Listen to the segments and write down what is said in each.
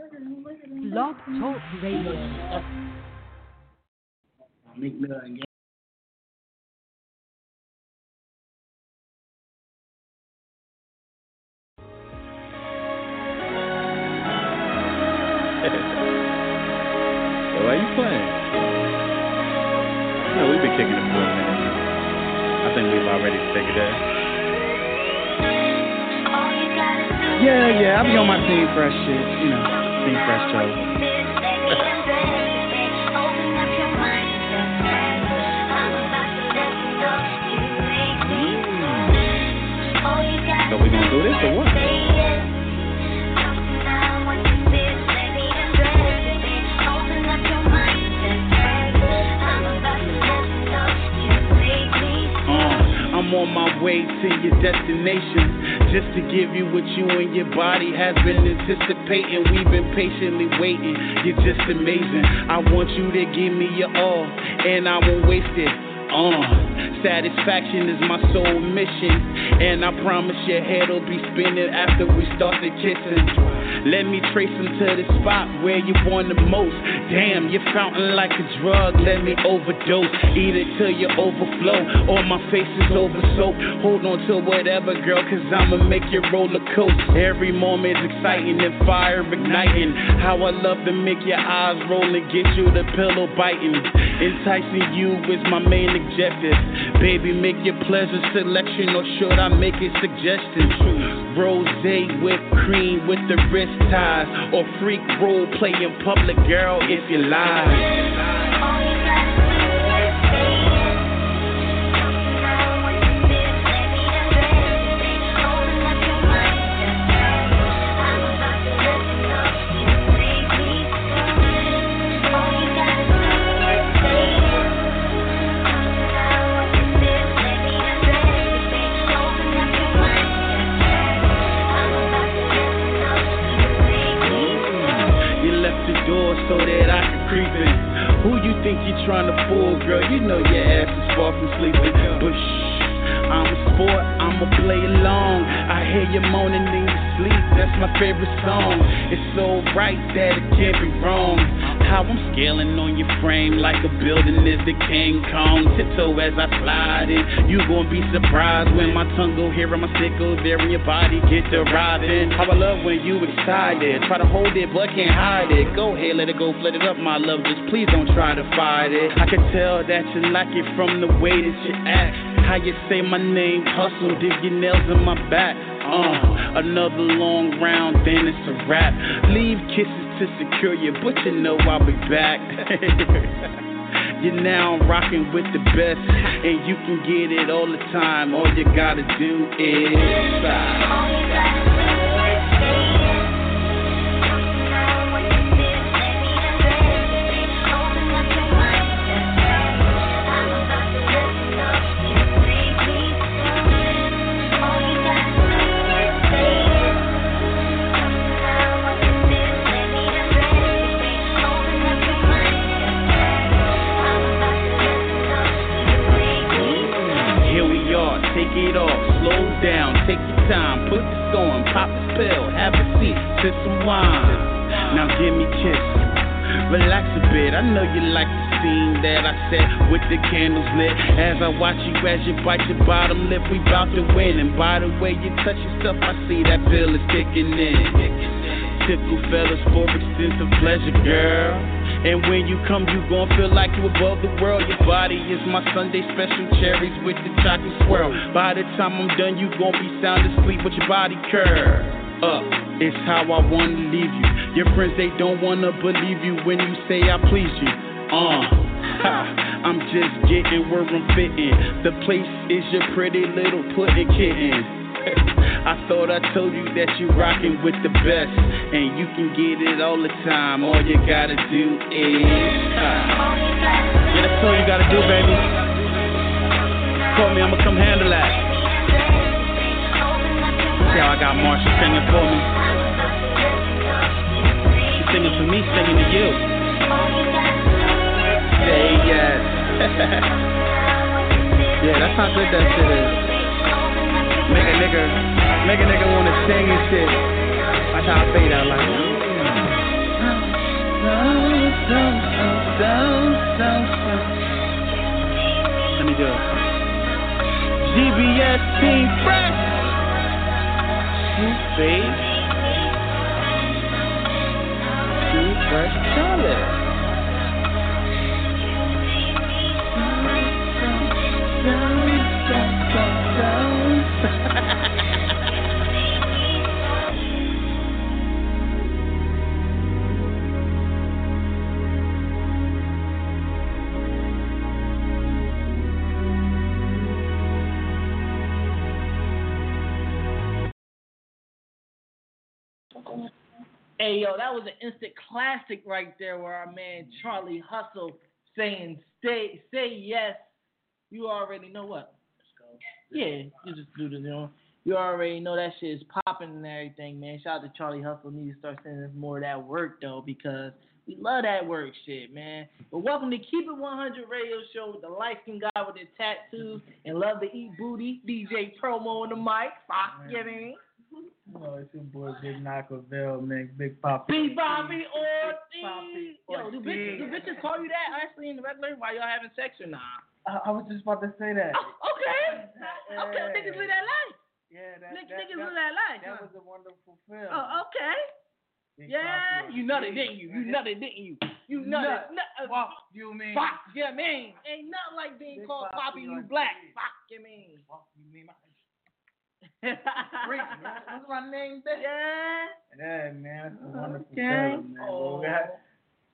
Blog Talk Radio. So why you playing? No, we've been kicking it for a minute. I think we've already figured that. Yeah, yeah, I be on my team fresh shit, you know, team fresh show. So we gonna do this or what? Uh, I'm on my way to your destination just to give you what you and your body has been anticipating. We've been patiently waiting. You're just amazing. I want you to give me your all, and I won't waste it. Uh, satisfaction is my sole mission, and I promise your head will be spinning after we start the kissing. Let me trace them to the spot where you want the most. Damn, you're fountain like a drug. Let me overdose. Eat it till you overflow. All my face is over soap. Hold on to whatever, girl, cause I'ma make you roller coast. Every moment's exciting and fire igniting. How I love to make your eyes roll and get you the pillow biting. Enticing you is my main Baby, make your pleasure selection, or should I make it suggestions? Rose with cream with the wrist ties, or freak role play in public, girl, if you lie. You think you're trying to fool, girl? You know your ass is far from sleeping. But shh, I'm a sport, I'ma play along. I hear you moaning in your sleep, that's my favorite song. It's so right that it can't be wrong. How I'm scaling on your frame like a building is the King Kong. Tiptoe as I slide in. You gon' be surprised when my tongue go here and my stick goes there and your body get to robbing. How I love when you excited. Try to hold it but can't hide it. Go ahead, let it go, flood it up, my love. Just please don't try to fight it. I can tell that you like it from the way that you act. How you say my name, hustle, dig your nails in my back. Uh, another long round, then it's a wrap. Leave kisses to secure you, but you know I'll be back. You're now rocking with the best, and you can get it all the time. All you gotta do is. It off, slow down, take your time, put this on, pop this pill, have a seat, sip some wine. Now give me kiss, relax a bit. I know you like the scene that I set with the candles lit. As I watch you as you bite your bottom lip, we bout to win. And by the way you touch yourself, I see that pill is kicking in. Tickle fellas for extensive pleasure, girl. And when you come, you gon' feel like you above the world. Your body is my Sunday special cherries with the chocolate swirl. By the time I'm done, you gon' be sound asleep, but your body curl up. It's how I wanna leave you. Your friends they don't wanna believe you when you say I please you. Uh, ha, I'm just getting where I'm fitting. The place is your pretty little pudding kitten. I thought I told you that you rockin' with the best, And you can get it all the time. All you gotta do is. Uh, yeah, that's all you gotta do, baby. Call me, I'ma come handle that. See how I got Marsha singing for me. She's singing for me, singing to you. Say yes. yeah, that's how good that shit is. Make a nigga, make a nigga wanna sing and shit. That's how I fade out like. Let me do it. GBS Team Fresh. Face. Swoop Fresh Charlotte. Hey yo, that was an instant classic right there where our man Charlie Hustle saying stay say yes. You already know what. Let's go. Yeah, you just do this, you know. You already know that shit is popping and everything, man. Shout out to Charlie Hustle. Need to start sending us more of that work though, because we love that work shit, man. But welcome to Keep It 100 Radio Show with the light skinned guy with the tattoos and love to eat booty. DJ Promo on the mic. Fuck you, man. Oh, it's your boy Big Nockavel, man. Big Poppy. Big Bobby Ortiz. Yo, do bitches, do bitches call you that actually in the regular while y'all having sex or not? I, I was just about to say that. Oh, okay. Yeah. Okay, niggas live that life. Yeah, that, Niggas, that, niggas that, live that life. that huh? was a wonderful film. Oh, okay. Big Yeah, Papi you nutted, didn't you? You nutted, didn't you? You nutted. Nut. Nut, Fuck you mean? Fuck, yeah, man. Ain't nothing like being Big called Poppy, Papi you black. Fuck, you mean. Fuck you mean? My Freak, man. What's my name, bitch? yeah. Yeah, man. It's a wonderful Okay. film, man. Oh. Well,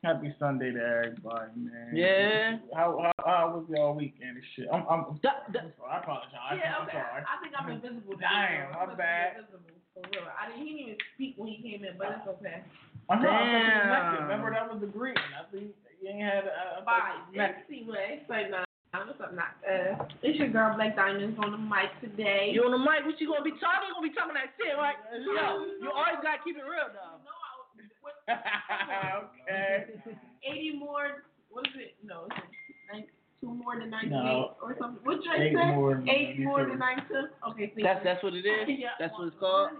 Happy Sunday to everybody, man. Yeah. How how, how was y'all weekend and shit? I'm I'm. Da- da- I'm sorry. I apologize. Yeah, I'm okay. sorry. I think I'm invisible. Damn, you. my I'm supposed to be bad. invisible, For real. I didn't, he didn't even speak when he came in, but it's okay. I know. I thought you was Damn. Mexican. Remember that was the greeting. I think you ain't had. Uh, I thought Bye. you was Mexican. Anyway, say nah. What's up, not? Uh, it's your girl Blaqq Diamonds on the mic today. You on the mic? What you gonna be talking? You gonna be talking that shit, right? Yo, you always gotta keep it real, though. No, I, what, okay. 80 more. What is it? No, it's like two more than 98 No. or something. What Drake Eight say? more than Eight more 92. than 92. Okay, see. That's that's what it is. Yeah, That's what it's called.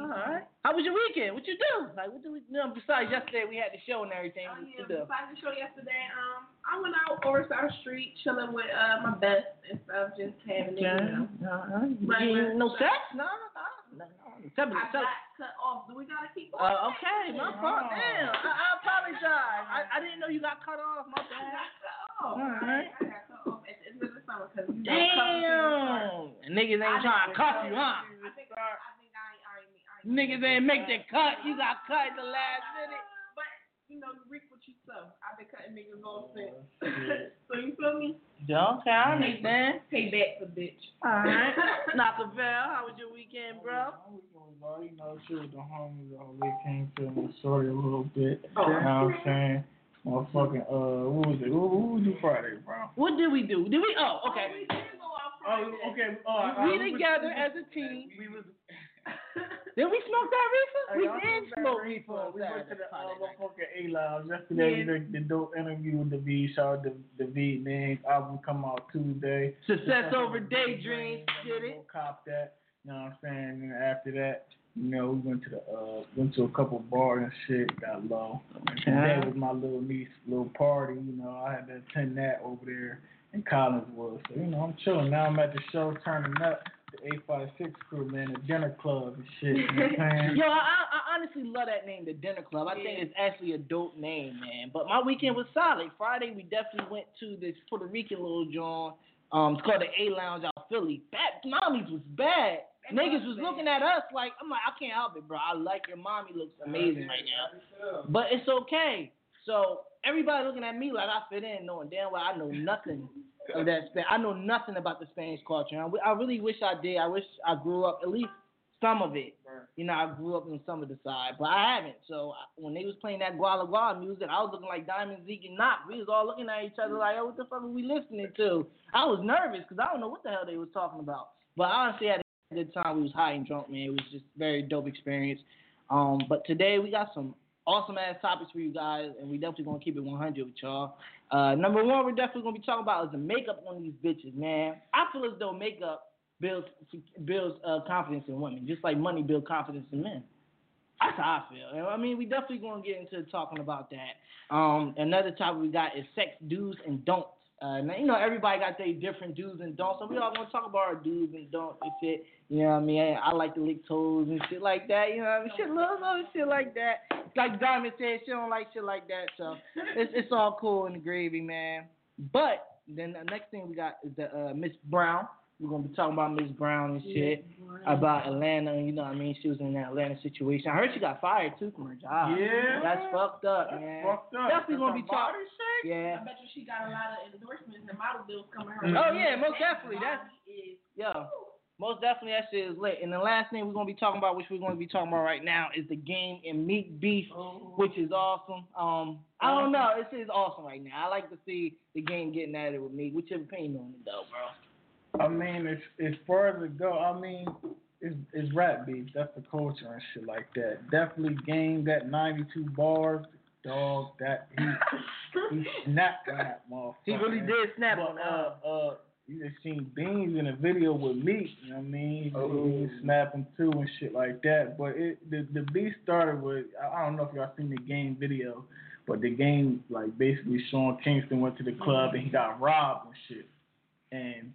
All. Right. How was your weekend? What you do? Like, what do we do? Besides yesterday, we had the show and everything. Oh, yeah, besides the show yesterday, um, I went out over South Street chilling with uh my best and stuff, just having it. You know. Uh-huh. Right, You- no sex? No, no, no. no. Tell me, I tell got cut off. Do we gotta keep going? Uh, okay, my fault. Oh. Damn, I, I apologize. I, I didn't know you got cut off. My I bad. got cut off. All right. I got cut off at the end of the summer because you Damn. Niggas ain't trying to cuff you, huh? I think I think I ain't I ain't, I ain't Niggas ain't make the cut. You got cut at the last minute. But you know, you reap what you sow. I've been cutting niggas off since. shit. so you feel me? Okay, I understand. Pay back the bitch. All right. bell how was your weekend, bro? My weekend was all, you know, shit with the homies all they came to my shorty a little bit. Oh. You know what I'm saying? Motherfucking, uh, what was it? What, what we do Friday, bro? What did we do? Did we? Oh, okay. We did go out Oh, Friday. okay. Oh, uh, We was- together as a team. We was. Did we smoke that reefer? Hey, We did smoke reefer. reefer. on We went to Saturday, the uh, Friday night. motherfucking A Lounge yesterday. We did the dope interview with the V. Shout out the V. Name album come out Tuesday. Success over daydreams. Get it? Go Cop that. You know what I'm saying? And after that, you know, we went to the uh went to a couple bars and shit, got low. And today was my little niece little party, you know, I had to attend that over there in Collingswood. So, you know, I'm chilling. Now I'm at the show turning up the eight five six crew, man, the dinner club and shit. You know what I'm saying? Yo, I, I honestly love that name, the Dinner Club. I think it's actually a dope name, man. But my weekend was solid. Friday, we definitely went to this Puerto Rican little joint. Um, it's called the A Lounge out Philly. That mommies was bad. Niggas was looking at us like I'm like I can't help it, bro. I like your mommy looks amazing right now, but it's okay. So everybody looking at me like I fit in, knowing damn well I know nothing of that. I know nothing about the Spanish culture. I really wish I did. I wish I grew up at least some of it. You know, I grew up in some of the side, but I haven't. So when they was playing that Guala Guala music, I was looking like Diamond Zeke and Knock. We was all looking at each other like, oh, what the fuck are we listening to? I was nervous because I don't know what the hell they was talking about. But I honestly had a good time. We was high and drunk, man. It was just very dope experience. Um, but today we got some awesome ass topics for you guys, and we definitely gonna keep it 100 with y'all. Uh, number one, we're definitely gonna be talking about is the makeup on these bitches, man. I feel as though makeup builds builds uh, confidence in women, just like money builds confidence in men. That's how I feel. I mean, we definitely gonna get into talking about that. Um, another topic we got is sex do's and don'ts. Uh, now, you know, everybody got their different do's and don'ts, so we all gonna talk about our do's and don'ts and shit. You know what I mean? I like to lick toes and shit like that. You know what I mean? Shit, little, little shit like that. Like Diamond said, she don't like shit like that. So it's it's all cool the gravy, man. But then the next thing we got is the uh, Miss Brown. We're gonna be talking about Miss Brown and shit about Atlanta. You know what I mean? She was in that Atlanta situation. I heard she got fired too from her job. Yeah. That's fucked up, man. Fucked up. Definitely gonna be Some body talking. shake? Yeah. I bet you she got a lot of endorsements and model deals coming her. Mhm. Oh yeah, most definitely. That's is yeah. Most definitely that shit is lit. And the last thing we're gonna be talking about, which we're gonna be talking about right now, is the game and Meek beef, which is awesome. Um, I don't know, it's is awesome right now. I like to see the game getting at it with Meek. What's your opinion on it though, bro? I mean, as as far as it go, I mean, it's it's rap beef. That's the culture and shit like that. Definitely game that 92 bars, dog. That he he snapped on that motherfucker. He really did snap But on that. uh uh, you just seen Beans in a video with me. You know what I mean? He, Oh. he was snapping too and shit like that. But it the the beef started with I I don't know if y'all seen the game video, but the game like basically Sean Kingston went to the club and he got robbed and shit. And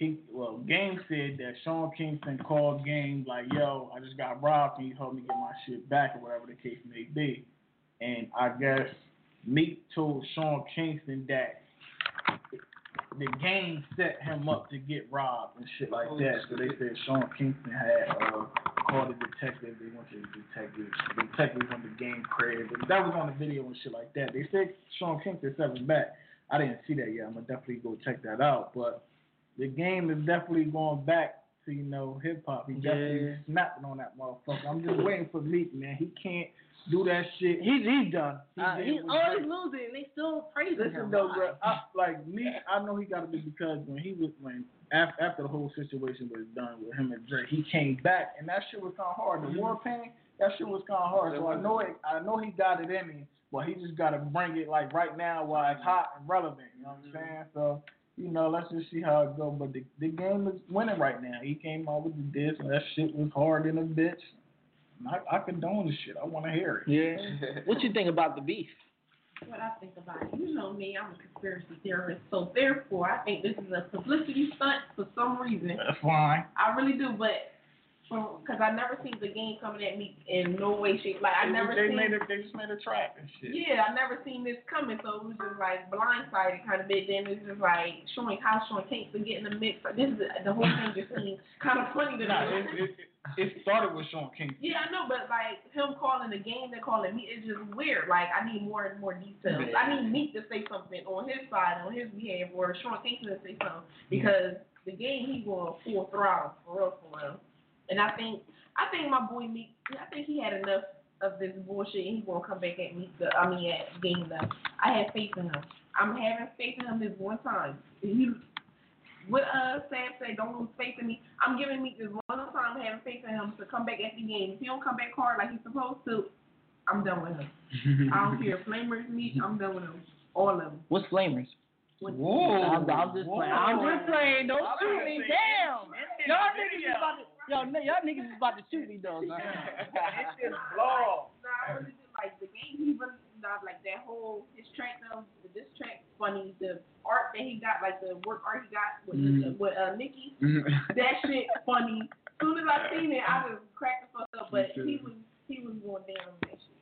he well, Game said that Sean Kingston called Game like, "Yo, I just got robbed. Can you help me get my shit back or whatever the case may be?" And I guess Meek told Sean Kingston that the game set him up to get robbed and shit like that. So they said Sean Kingston had uh, called the detective. They went to the detective. The detective went to game crib. And that was on the video and shit like that. They said Sean Kingston sent him back. I didn't see that yet. I'm gonna definitely go check that out. But the game is definitely going back to you know hip hop. He definitely Yeah. snapping on that motherfucker. I'm just waiting for Meek, man. He can't do that shit. He's he's done. He Uh, he's always losing, and they still praising Listen him. though, Why? bro. I, like me, I know he got to be because when he was when after, after the whole situation was done with him and Drake, he came back and that shit was kind of hard. The mm-hmm. war pain, that shit was kind of hard. So I know it. I know he got it in him, but he just got to bring it like right now while it's mm-hmm. hot and relevant. You know what I'm mm-hmm. saying? So. You know, let's just see how it go. But the, the game is winning right now. He came out with the diss, and that shit was hard in a bitch. And I, I condone the shit. I want to hear it. Yeah. what you think about the beef? what I think about it. You know me, I'm a conspiracy theorist, so therefore I think this is a publicity stunt for some reason. That's fine. I really do, but because I never seen the game coming at Meek in no way, shape. Like I never they seen. made it. They just made a track and shit. Yeah, I never seen this coming, so it was just like blindsided kind of bit. Then it's just like showing how Sean Kingston get in the mix. This is the whole thing just seems kind of funny to Nah, it, it, it started with Sean Kingston. Yeah, I know, but like him calling the game, they're calling Meek. It's just weird. Like I need more and more details. I need Meek to say something on his side, on his behalf, or Sean Kingston to say something because the game he going full throttle for real, for real. And I think I think my boy Meek, I think he had enough of this bullshit. and He gonna come back at Meek. The, I mean at game though. I have faith in him. I'm having faith in him this one time. He what uh Sam say, don't lose faith in me. I'm giving me this one time having faith in him to come back at the game. If he don't come back hard like he's supposed to, I'm done with him. I don't care. Flamers me, I'm done with him. All of them. What's flamers? When- Whoa. I'm, I'm just playing. I'm just playing. Don't shoot me. say Damn. Y'all it- niggas is about to. Yo, n- y'all niggas is about to shoot me though. son. It's just blog. Nah, I really did like the game. He really not like that whole his track though. This track funny. The art that he got, like the work art he got with Mhm. with uh, Nicki. that shit funny. Soon as I seen it, I just cracked the fuck up. But he was he was going down on that shit.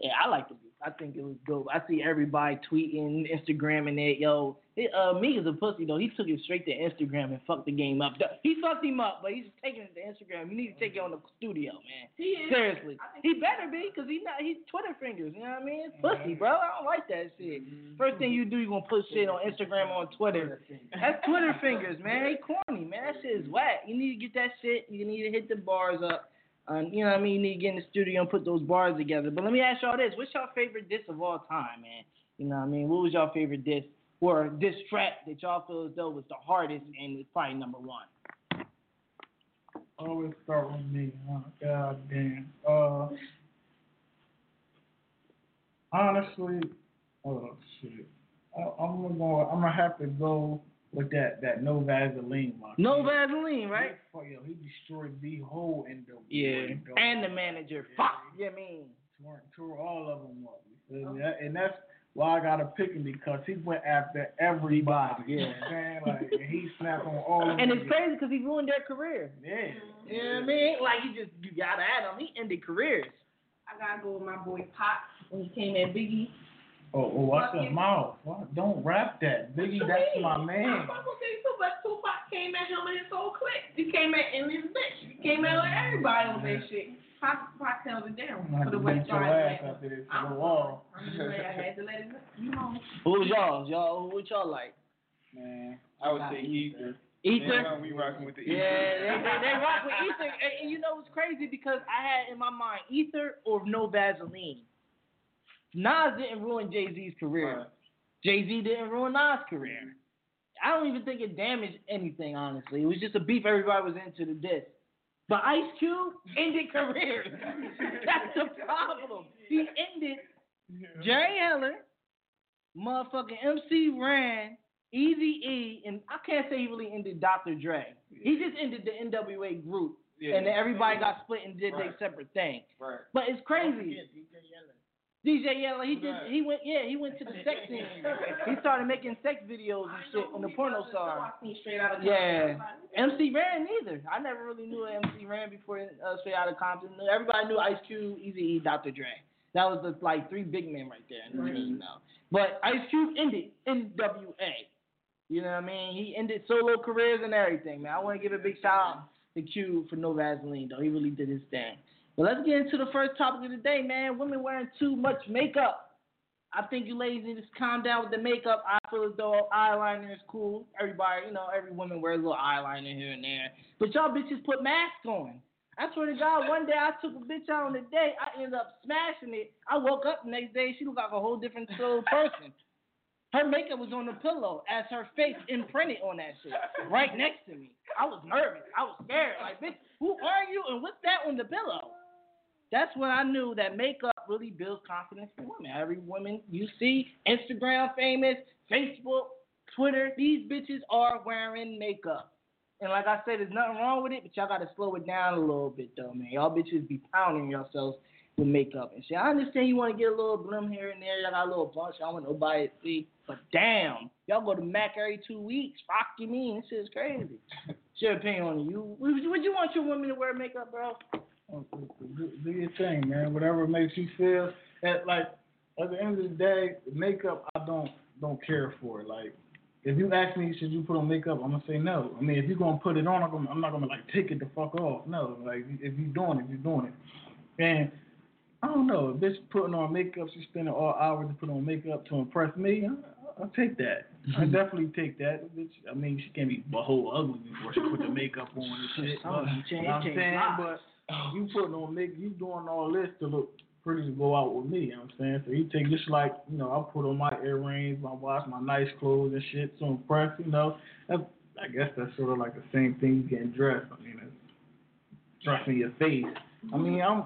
Yeah, I like the beef. I think it was dope. I see everybody tweeting, Instagramming it. Yo, He, uh, Meek is a pussy though. He took it straight to Instagram and fucked the game up. He fucked him up, but he's taking it to Instagram. You need to take it on the studio, man. He is. Seriously, he better be, cause he not he's Twitter fingers. You know what I mean? It's pussy, bro. I don't like that shit. First thing you do, you gonna put shit on Instagram or on Twitter. That's Twitter fingers, man. They corny, man. That shit is whack. You need to get that shit. You need to hit the bars up. Um, you know what I mean? You need to get in the studio and put those bars together. But let me ask y'all this: What's your favorite diss of all time, man? You know what I mean? What was your favorite diss or this track that y'all feel as though was the hardest and it's probably number one? Always start with me. Huh? God damn. Uh, honestly, oh shit. I, I'm gonna go. I'm gonna have to go with that that no Vaseline one. No Vaseline, right? Fuck yo, he destroyed the whole NWA. Yeah. And the manager. Fuck. You know what I mean? tore, tore all of them up. You feel me? That- and that's why I gotta pick him because he went after everybody. You know what Like, he snapped on all of them. And it's crazy because he ruined their career. Yeah. You know what I mean? Like he just you gotta add him. He ended careers. I gotta go with my boy Pop when he came at Biggie. Oh, oh watch your mouth. What? Don't rap that. Biggie, What that's mean? my man. I'm gonna too, but Tupac came at him and his whole clique. He came at in his bitch. He came at like everybody on that shit. Pac, Pac held it down for the have to beat West your Side. ass after. I'm Go wall. I'm just saying, I had to let it you know. Who was y'all? Y'all what y'all like? Man, I would say Ether. Ether? Man, we rocking with the Yeah, they, they, they rock with Ether. And, and you know what's crazy? Because I had in my mind Ether or no Vaseline. Nas didn't ruin Jay Z's career. Right. Jay Z didn't ruin Nas' career. I don't even think it damaged anything, honestly. It was just a beef everybody was into the diss. But Ice Cube ended careers. That's the problem. He ended Jerry Heller, motherfucking MC Ren, Easy E, and I can't say he really ended Dr. Dre. He just ended the NWA group. Yeah. And then everybody got split and did Right. their separate thing. Right. But it's crazy. DJ Yella, he did. He went. Yeah, he went to the sex scene. He started making sex videos and shit on the porno star. Straight out of Yeah, MC Ren neither. I never really knew MC Ren before uh, Straight Outta Compton. Everybody knew Ice Cube, Easy E, Dr. Dre. That was the like three big men right there in the team now. But Ice Cube ended NWA. You know what I mean? He ended solo careers and everything, man. I want to give a big shout out to Cube for no Vaseline though. He really did his thing. But let's get into the first topic of the day, man. Women wearing too much makeup. I think you ladies need to calm down with the makeup. I feel as though eyeliner is cool. Everybody, you know, every woman wears a little eyeliner here and there. But y'all bitches put masks on. I swear to God, one day I took a bitch out on a date. I ended up smashing it. I woke up the next day, she looked like a whole different soul person. Her makeup was on the pillow as her face imprinted on that shit, right next to me. I was nervous. I was scared. Like, bitch, who are you and what's that on the pillow? That's when I knew that makeup really builds confidence for women. Every woman you see, Instagram famous, Facebook, Twitter, these bitches are wearing makeup. And like I said, there's nothing wrong with it, but y'all gotta slow it down a little bit though, man. Y'all bitches be pounding yourselves with makeup and shit. I understand you wanna get a little bloom here and there, y'all got a little bunch, y'all want nobody to see. But damn, y'all go to Mac every two weeks. Fuck you mean, this shit's crazy. What's your opinion on you? Would you want your women to wear makeup, bro? Do, do your thing, man. Whatever makes you feel. At like at the end of the day, makeup I don't don't care for. it. Like if you ask me, should you put on makeup? I'm gonna say no. I mean, if you're gonna put it on, I'm, gonna, I'm not gonna like take it the fuck off. No, like if you're doing it, you're doing it. And I don't know, if bitch putting on makeup, she's spending all hours to put on makeup to impress me. I, I'll take that. I definitely take that. Bitch, I mean, she can't be a whole ugly before she put the makeup on and shit. But, Oh, you know what I'm saying? But you putting on make you doing all this to look pretty to go out with me, you know what I'm saying? So you take just like, you know, I put on my earrings, my watch, my nice clothes and shit to impress, you know. That's, I guess that's sort of like the same thing you getting dressed. I mean, it's dressing your face. I mean, I'm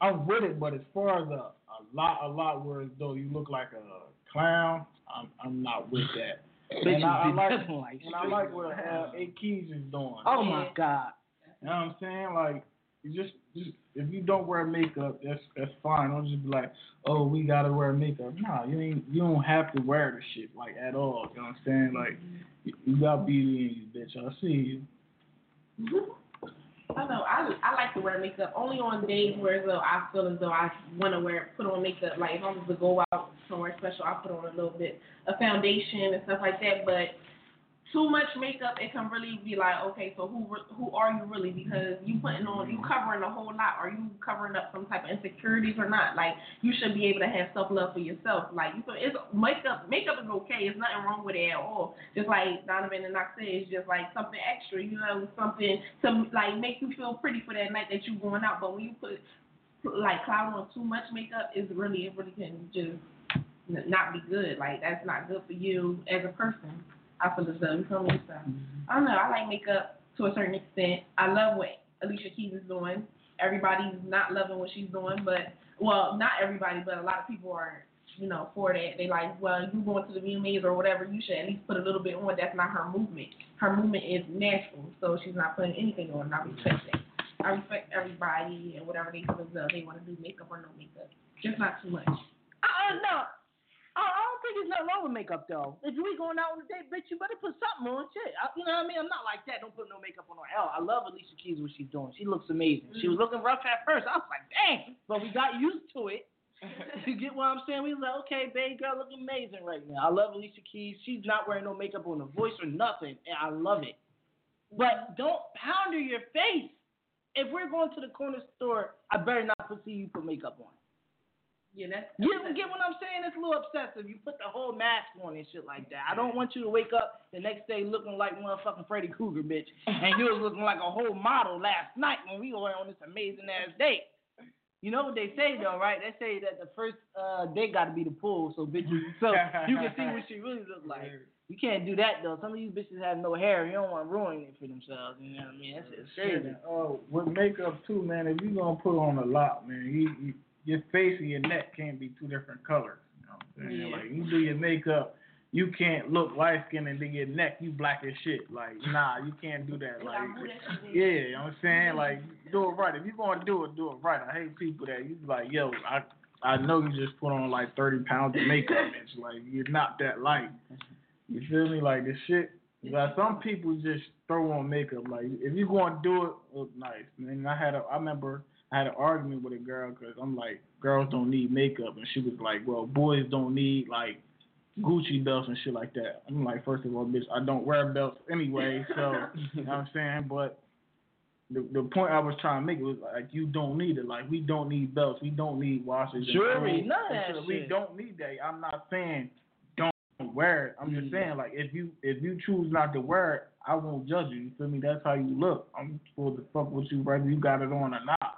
I'm with it, but as far as a, a lot, a lot where as though you look like a clown, I'm I'm not with that. And I, I like like and I like what uh, A Keys is doing. Oh my god. You know what I'm saying? Like, just, just if you don't wear makeup, that's that's fine. Don't just be like, oh, we gotta wear makeup. Nah, you ain't, you don't have to wear the shit like at all. You know what I'm saying? Like, you, got beauty in you, bitch. I see you. Mm-hmm. I know. I I like to wear makeup only on days where though I feel as though I want to wear put on makeup. Like if I was to go out somewhere special, I put on a little bit of foundation and stuff like that. But too much makeup, it can really be like, okay, so who who are you really? Because you putting on, you covering a whole lot. Are you covering up some type of insecurities or not? Like you should be able to have self love for yourself. Like you feel it's makeup. Makeup is okay. There's nothing wrong with it at all. Just like Donovan and I said, it's just like something extra. You know, something to like make you feel pretty for that night that you're going out. But when you put like cloud on too much makeup, is really it really can just not be good. Like that's not good for you as a person. I feel as though you feel me. So uh, I don't know. I like makeup to a certain extent. I love what Alicia Keys is doing. Everybody's not loving what she's doing, but well, not everybody, but a lot of people are, you know, for that. They like, well, you going to the VMAs or whatever, you should at least put a little bit on. That's not her movement. Her movement is natural, so she's not putting anything on. I respect that. I respect everybody and whatever they feel as though they want to do makeup or no makeup, just not too much. Uh, uh no. I, I don't think there's nothing wrong with makeup though. If we going out on a date, bitch, you better put something on. Shit, I, you know what I mean? I'm not like that. Don't put no makeup on. Hell, I love Alicia Keys what she's doing. She looks amazing. She was mm. looking rough at first. I was like, dang, but we got used to it. you get what I'm saying? We like, okay, baby girl, look amazing right now. I love Alicia Keys. She's not wearing no makeup on her voice or nothing, and I love it. But don't powder your face. If we're going to the corner store, I better not see you put makeup on. Yeah, that's. You get what I'm saying? It's a little obsessive. You put the whole mask on and shit like that. I don't want you to wake up the next day looking like motherfucking Freddy Krueger, bitch. And you was looking like a whole model last night when we were on this amazing ass date. You know what they say though, right? They say that the first uh, date got to be the pool, so bitches, so you can see what she really look like. You can't do that though. Some of you bitches have no hair. You don't want to ruin it for themselves. You know what I mean? That's just crazy. Oh, with makeup too, man. If you gonna put on a lot, man, you, you, your face and your neck can't be two different colors. You know what I'm saying? Yeah. Like you do your makeup, you can't look light skinned and then your neck you black as shit. Like nah, you can't do that. Like yeah, you know what I'm saying? Like do it right. If you gonna do it, do it right. I hate people that you be like, yo, I I know you just put on like 30 pounds of makeup, bitch. Like you're not that light. You feel me? Like this shit. Like some people just throw on makeup. Like if you going to do it, look nice. And I had a, I remember I had an argument with a girl because I'm like, girls don't need makeup, and she was like, well, boys don't need like Gucci belts and shit like that. I'm like, first of all, bitch, I don't wear belts anyway, so you know what I'm saying. But the the point I was trying to make was like, you don't need it. Like we don't need belts, we don't need and Jewelry, none of that We don't need that. I'm not saying don't wear it. I'm just Mm. saying like if you if you choose not to wear it, I won't judge you. You feel me? That's how you look. I'm supposed to fuck with you whether you got it on or not.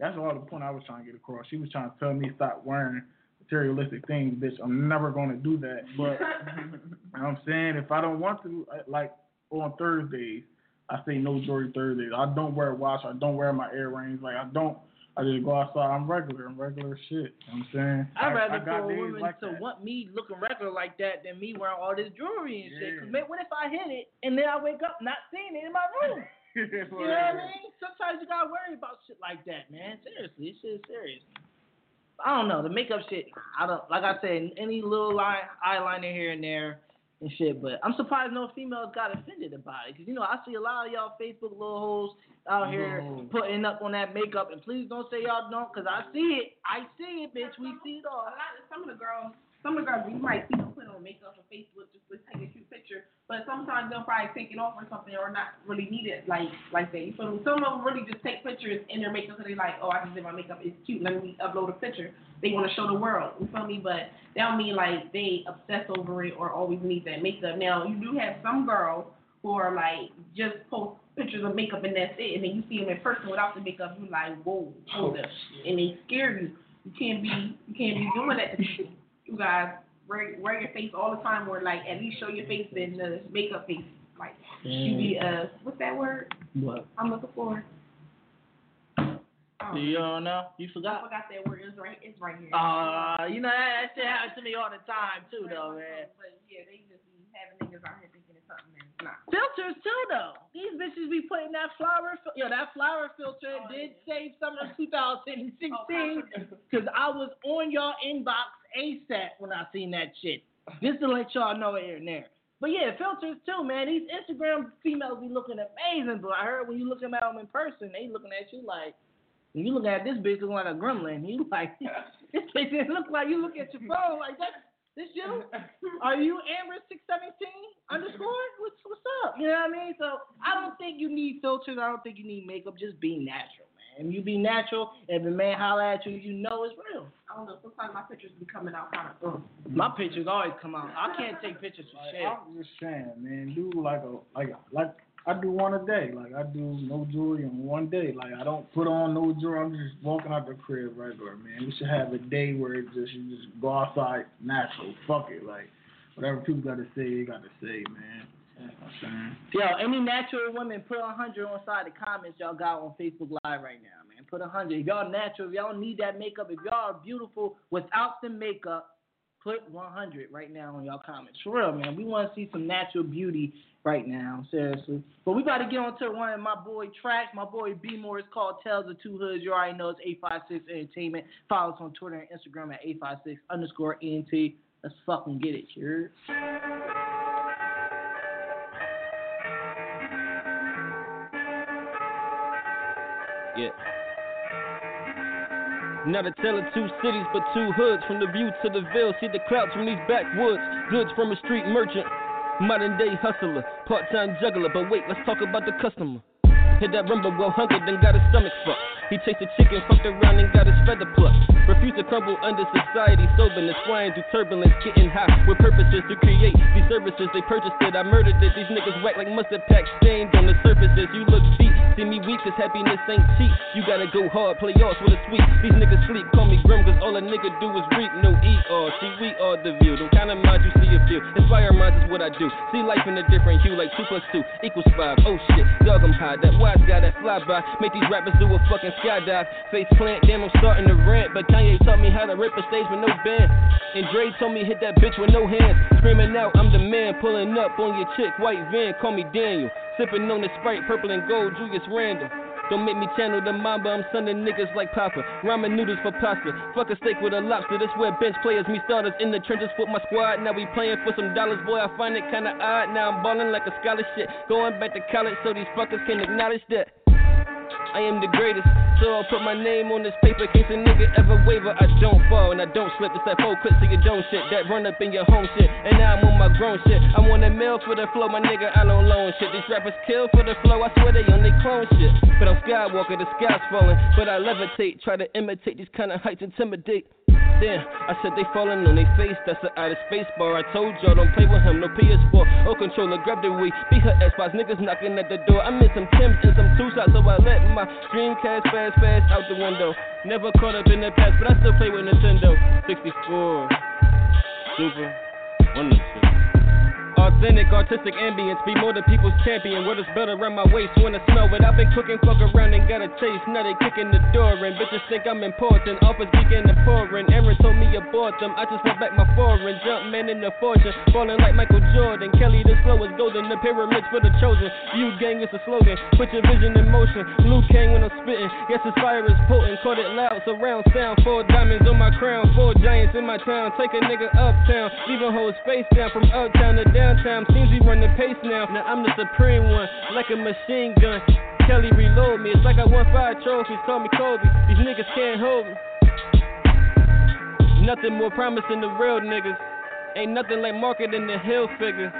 That's all the point I was trying to get across. She was trying to tell me stop wearing materialistic things, bitch. I'm never gonna do that. But you know what I'm saying if I don't want to, like on Thursdays, I say no jewelry Thursdays. I don't wear a watch. I don't wear my earrings. Like I don't. I just go outside. I'm regular. I'm regular as shit. You know what I'm saying. I'd rather I got for a days woman like to that. want me looking regular like that than me wearing all this jewelry and shit. Yeah. 'Cause man, what if I hit it and then I wake up not seeing it in my room? You know what I mean? Sometimes you gotta worry about shit like that, man. Seriously, this shit is serious. I don't know the makeup shit. I don't like I said any little line eyeliner here and there and shit. But I'm surprised no females got offended about it because you know I see a lot of y'all Facebook little hoes out here No. putting up on that makeup. And please don't say y'all don't because I see it. I see it, bitch. We see it all. A all. lot of some of the girls, some of the girls you might see them put on makeup on Facebook just to take a cute picture, but sometimes they'll probably take it off or something or not really need it like like that. You feel me? Some of them really just take pictures in their makeup because they like, oh, I just did my makeup, it's cute. Let me upload a picture. They want to show the world. You feel me? But that don't mean like they obsess over it or always need that makeup. Now you do have some girls who are like just post pictures of makeup and that's it, and then you see them in person without the makeup, you're like, whoa, hold oh, up, and they scare you. You can't be you can't be doing that to people. You guys wear wear your face all the time, or like at least show your face in the makeup face. Like you be uh what's that word What? I'm looking for? Oh, You don't know? You forgot? I forgot? that word. It's right. It's right here. Uh, you know that, that shit happens to me all the time too, though, man. But yeah, they just be having niggas out here thinking it's something and it's not. Filters too, though. These bitches be putting that flower, fil- yeah, that flower filter Oh, did yeah. save summer 2016 Oh, because I was on y'all inbox ASAP when I seen that shit. Just to let y'all know here and there. But yeah, filters too, man. These Instagram females be looking amazing, but I heard when you look at them in person, they looking at you like when you look at this bitch looking like a gremlin. You like this bitch didn't look like you look at your phone like that. This you? Are you Amber six seventeen underscore? What's what's up? You know what I mean? So I don't think you need filters. I don't think you need makeup. Just be natural, man. You be natural. If a man holler at you, you know it's real. I don't know. Sometimes my pictures be coming out kind of. Uh, My pictures always come out. I can't take pictures for Like, shit. I'm just saying, man, do like a like like I do one a day. Like I do no jewelry in one day. Like I don't put on no jewelry. I'm just walking out the crib regular, man. We should have a day where it just you just go outside natural. Fuck it, like whatever people got to say, they got to say, man. Yo, any natural women, put a hundred on side the comments y'all got on Facebook Live right now, man. Put a hundred. Y'all natural, if y'all need that makeup, if y'all are beautiful without the makeup, put 100 right now on y'all comments. For real, man. We want to see some natural beauty right now, seriously. But we to get on to one of my boy tracks. My boy B More is called Tales of Two Hoods. You already know it's 856 Entertainment. Follow us on Twitter and Instagram at 856 underscore ENT. Let's fucking get it, you Not a tale of two cities, but two hoods. From the view to the veil, see the crowds from these backwoods. Goods from a street merchant, modern day hustler, part time juggler. But wait, let's talk about the customer. Hit that rumble well hungered, then got his stomach fucked. He chased a chicken, fucked around and got his feather plucked. Refused to crumble under society, soberness, flying through turbulence, getting high with purposes to create these services. They purchased it, I murdered it. These niggas whack like mustard pack stained on the surfaces. You look deep, see me weak, cause happiness ain't cheap. You gotta go hard, play yours with a sweet. These niggas sleep, call me grim, cause all a nigga do is reap, no eat or. See, we are the view. Them kind of minds you see a few. Inspire minds is what I do. See life in a different hue, like 2 plus 2 equals 5. Oh shit, dog, I'm high. That wise guy that fly by. Make these rappers do a fucking skydive. Face plant, damn, I'm starting to rant. But Kanye taught me how to rip a stage with no band. And Dre told me hit that bitch with no hands. Screaming out, I'm the man. Pulling up on your chick, white van, call me Daniel. Sipping on the Sprite, purple and gold, Julius Randle. Don't make me channel the mamba, I'm sending niggas like Papa. Ramen noodles for pasta. Fuck a steak with a lobster. This where bench players meet starters in the trenches with my squad. Now we playing for some dollars, boy. I find it kinda odd. Now I'm balling like a scholarship. Going back to college so these fuckers can acknowledge that. I am the greatest, so I'll put my name on this paper. Case a nigga ever waver, I don't fall and I don't slip. It's that four clips of your dome shit, that run up in your home shit. And now I'm on my grown shit. I want a mill for the flow, my nigga, I don't loan shit. These rappers kill for the flow, I swear they on they clone shit. But I'm Skywalker, the sky's falling, but I levitate. Try to imitate these kind of heights, intimidate. Damn, I said they falling on their face. That's an outer space bar. I told y'all don't play with him. No PS4 or controller. Grab the Wii. Beat her Xbox. Niggas knocking at the door. I'm in some Tim's and some two shots, so I let my Dreamcast fast, fast out the window. Never caught up in the past, but I still play with Nintendo 64. Super. One of them shit. Authentic, artistic ambience, be more the people's champion. What is better around my waist when I smell it? I've been cooking, fuck around and got a taste. Now they kicking the door in. Bitches think I'm important. Offers begin to pour pouring. Aaron told me abort them. I just want back my foreign. Jump man in the fortune. Falling like Michael Jordan. Kelly the slowest golden. The pyramids for the chosen. You gang is a slogan. Put your vision in motion. Liu Kang when I'm spitting. Yes, his fire is potent. Caught it loud. Surround sound. Four diamonds on my crown. Four giants in my town. Take a nigga uptown. Leaving hoes face down from uptown to downtown. Seems we run the pace now. Now I'm the supreme one, like a machine gun. Kelly reload me. It's like I won five trophies. Call me Kobe. These niggas can't hold me. Nothing more promising to real niggas. Ain't nothing like marketing the hill figure.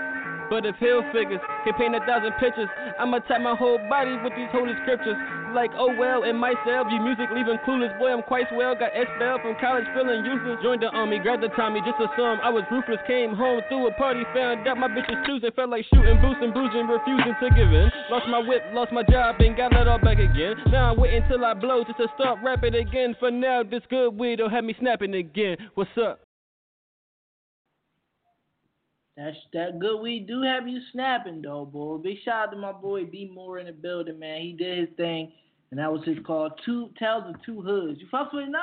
But if hill figures can paint a thousand pictures, I'ma tap my whole body with these holy scriptures. Like, oh well, might sell. View music, leaving clueless. Boy, I'm quite swell. Got expelled from college, feeling useless. Joined the army, grabbed the Tommy, just a sum. I was ruthless, came home through a party, found out my bitch was choosing. Felt like shooting, boosting, bruising, refusing to give in. Lost my whip, lost my job, and got it all back again. Now I'm waiting till I blow just to start rapping again. For now, this good weed will have me snapping again. What's up? That's that good weed do have you snapping though, boy. Big shout out to my boy B Moore in the building, man. He did his thing, and that was his called Two Tales of Two Hoods. You fuck with it now?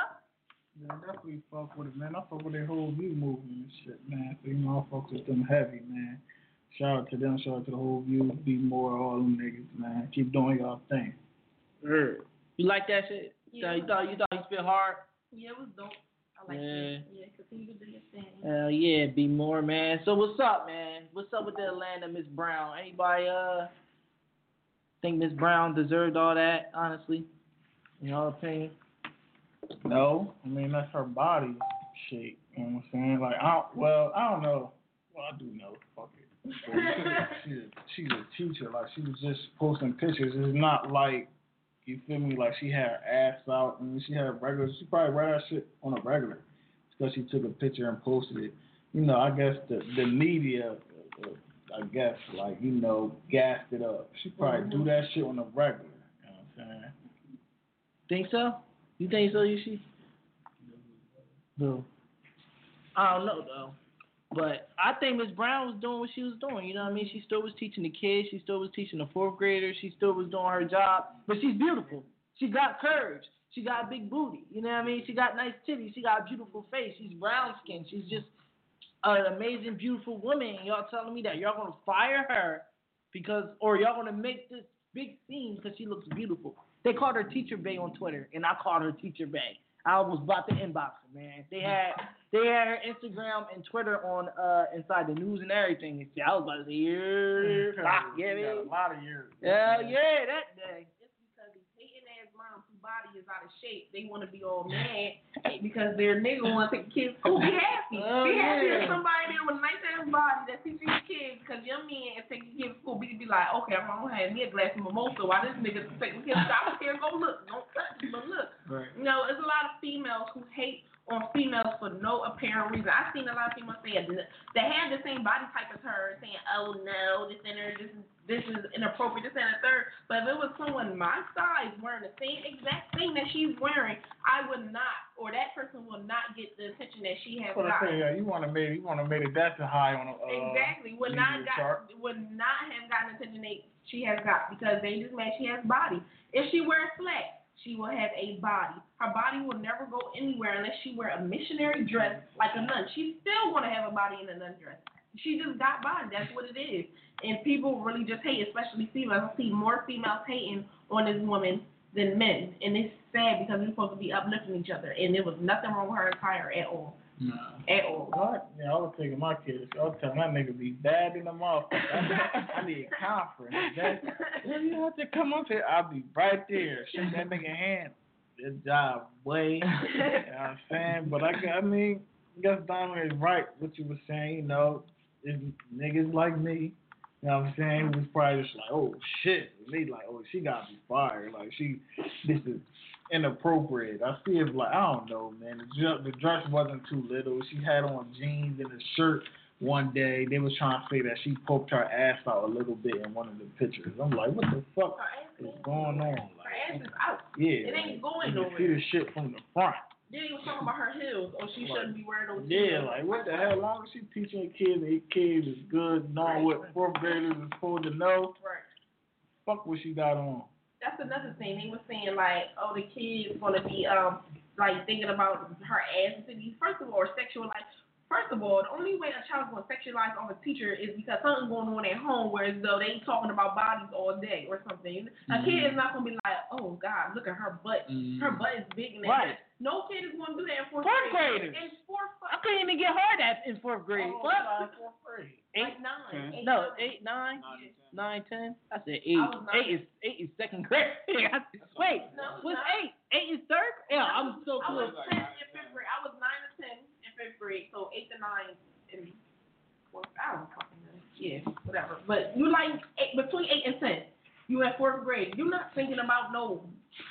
Yeah, I definitely fuck with it, man. I fuck with their whole view movement and shit, man. So, you know, I fuck with them heavy, man. Shout out to them, shout out to the whole view, be more, all them niggas, man. Keep doing y'all thing. You like that shit? Yeah. You thought you thought he spit hard? Yeah, it was dope. I like Yeah. it. Yeah, continue to do your thing. Hell yeah, be more man. So what's up, man? what's up with the Atlanta Miss Brown? Anybody uh think Miss Brown deserved all that? Honestly, in your opinion? No, I mean that's her body shape. You know what I'm saying? Like I don't, well, I don't know. Well, I do know. Fuck it. she's a, she's a teacher. Like she was just posting pictures. It's not like you feel me. Like she had her ass out and she had a regular. She probably wear that shit on a regular because she took a picture and posted it. You know, I guess the the media. Uh, I guess like you know gassed it up. She probably do that shit on a regular. You know what I'm saying? Think so? You think so, you see? No. I don't know though. But I think Miss Brown was doing what she was doing. You know what I mean? She still was teaching the kids. She still was teaching the fourth graders. She still was doing her job. But she's beautiful. She got curves. She got a big booty. You know what I mean? She got nice titties. She got a beautiful face. She's brown skinned. She's just an amazing, beautiful woman. And y'all telling me that y'all gonna fire her because, or y'all gonna make this big scene because she looks beautiful. They called her Teacher Bae on Twitter, and I called her Teacher Bae. I almost bought the inbox her, man. They mm. had they had her Instagram and Twitter on uh inside the news and everything. I was about to say, yeah, fuck, yeah, She got man. a lot of years. yeah, mm. yeah, that day. It's because these hating ass moms whose body is out of shape, they want to be all mad because their nigga want to take kids to school. Be happy. Oh, be happy yeah. somebody there with a nice ass body that's teaching your kids because your man is taking kids to school. Be, be like, okay, I'm gonna have me a glass of mimosa while this nigga taking kids to school. Care. Go look. Don't touch me, but look. Right. You know, there's a lot of females who hate on females for no apparent reason. I've seen a lot of females say that have the same body type as her, saying, "Oh no, this and this is this is inappropriate, this and the third. But if it was someone my size wearing the same exact thing that she's wearing, I would not, or that person will not get the attention that she has Well, got. say, yeah, you want to make you want to make it that high on a uh, Exactly. Would not chart. got would not have gotten attention that she has got because they just mad she has body. If she wears flat, she will have a body. Her body will never go anywhere unless she wear a missionary dress like a nun. She still want to have a body in a nun dress. She just got body. That's what it is. And people really just hate, especially females. I see more females hating on this woman than men, and it's sad because we're supposed to be uplifting each other, and there was nothing wrong with her attire at all. At all. What? Yeah, I was taking my kids. I was telling that nigga be bad in the motherfucker. I, I need a conference. That, if you have to come up here, I'll be right there. Shake that nigga hand. Good job, boy. you know what I'm saying? But I, got- I mean, I guess Diamond is right. What you were saying, you know, it's niggas like me. You know what I'm saying? Was probably just like, oh shit. They like, oh, she gotta be fired. Like she, this is inappropriate. I see it like I don't know, man. The, ju- the dress wasn't too little. She had on jeans and a shirt. One day they was trying to say that she poked her ass out a little bit in one of the pictures. I'm like, what the fuck is going on? Her Like, ass is out. yeah, It ain't going you can see the shit from the front. Then he was talking about her heels. Oh, she shouldn't be wearing those Yeah, heels. like what the hell? Long as she teaching kids, and kids is good, knowing what fourth graders is supposed to know. Right. Fuck what she got on. That's another thing. They were saying like, oh, the kid's gonna be um like thinking about her ass and titties. First of all, or sexualize. First of all, the only way a child's gonna sexualize on a teacher is because something's going on at home, whereas though they ain't talking about bodies all day or something. A kid mm-hmm. is not gonna be like, oh God, look at her butt. Mm-hmm. Her butt is big and that. Right. No kid is gonna do that in fourth, Fourth grade. graders. In fourth I couldn't even get hard at in fourth grade. Oh, what? Fourth grade. Like nine. Eight, No, nine. eight, nine, Nine and ten. nine, ten. I said eight. I nine. Eight is eight is second grade. Wait, No, what's nine. eight? Eight is third? Yeah, I'm so I was ten in fifth grade. I was nine to ten in fifth grade, so eight to nine in fourth. I don't fucking know. Yeah, whatever. But you like eight, between eight and ten. You in fourth grade. You're not thinking about no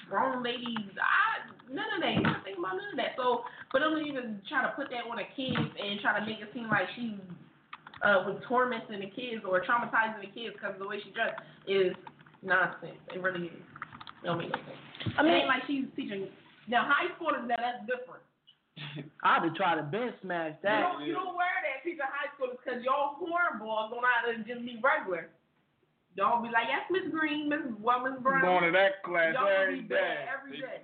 grown ladies. I none of that. You're not thinking about none of that. So for them to even try to put that on a kid and try to make it seem like she's uh, was tormenting the kids or traumatizing the kids because of the way she dressed is nonsense. It really is. It don't make no sense. I It mean, ain't like she's teaching. Now, high schoolers, now that's different. I'd have tried to bench smash You that. don't, you don't wear that teaching high school because y'all hornballs don't know how to just be regular. Y'all be like, yes, Miss Green, Miss well, Miss Brown. Going to that class y'all every be day. bad every day.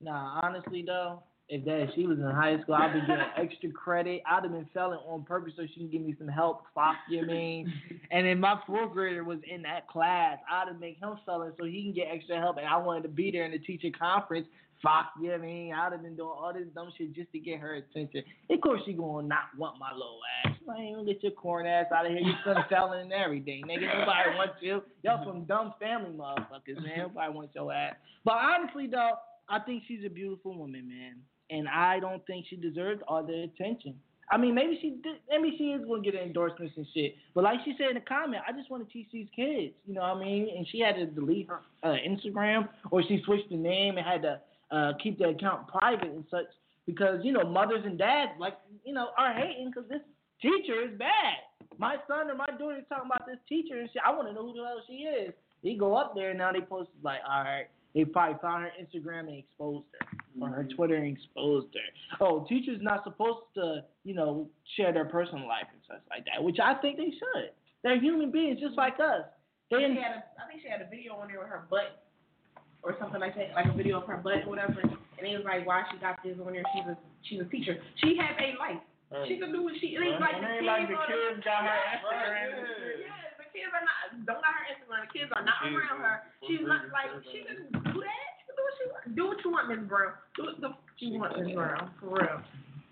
Nah, honestly though, if that if she was in high school, I'd be getting extra credit. I'd have been failing on purpose so she can give me some help. Fuck you mean? And then my fourth grader was in that class. I'd have make him failing so he can get extra help. And I wanted to be there in the teacher conference fuck, you know what I mean? I'd have been doing all this dumb shit just to get her attention. Of course, she gonna not want my little ass. Man, get your corn ass out of here. You son selling and everything, nigga. Nobody wants you. Y'all some dumb family motherfuckers, man. Nobody wants your ass. But honestly, though, I think she's a beautiful woman, man, and I don't think she deserves all the attention. I mean, maybe she did, maybe she is gonna get endorsements and shit. But like she said in the comment, I just want to teach these kids. You know what I mean? And she had to delete her uh, Instagram, or she switched the name and had to uh, keep the account private and such because you know mothers and dads like you know are hating because this teacher is bad. My son or my daughter is talking about this teacher and shit. I want to know who the hell she is. They go up there and now they post like, all right. They probably found her Instagram and exposed her, or her Twitter and exposed her. Oh, teachers not supposed to, you know, share their personal life and such like that, which I think they should. They're human beings just like us. They She had a, I think she had a video on there with her butt or something like that, like a video of her butt or whatever. And it was like, why she got this on there? She's a she's a teacher. She has a life. She can do what she. It ain't like And the ain't kids. like the kids got her Yeah, Instagram right. Yeah, the kids are not don't got her Instagram. The kids are not Kids around her. She's not like she can do that. She can do what she want. Do what you want, Miss Brown. Do what the f- you want, Miss Brown. For real.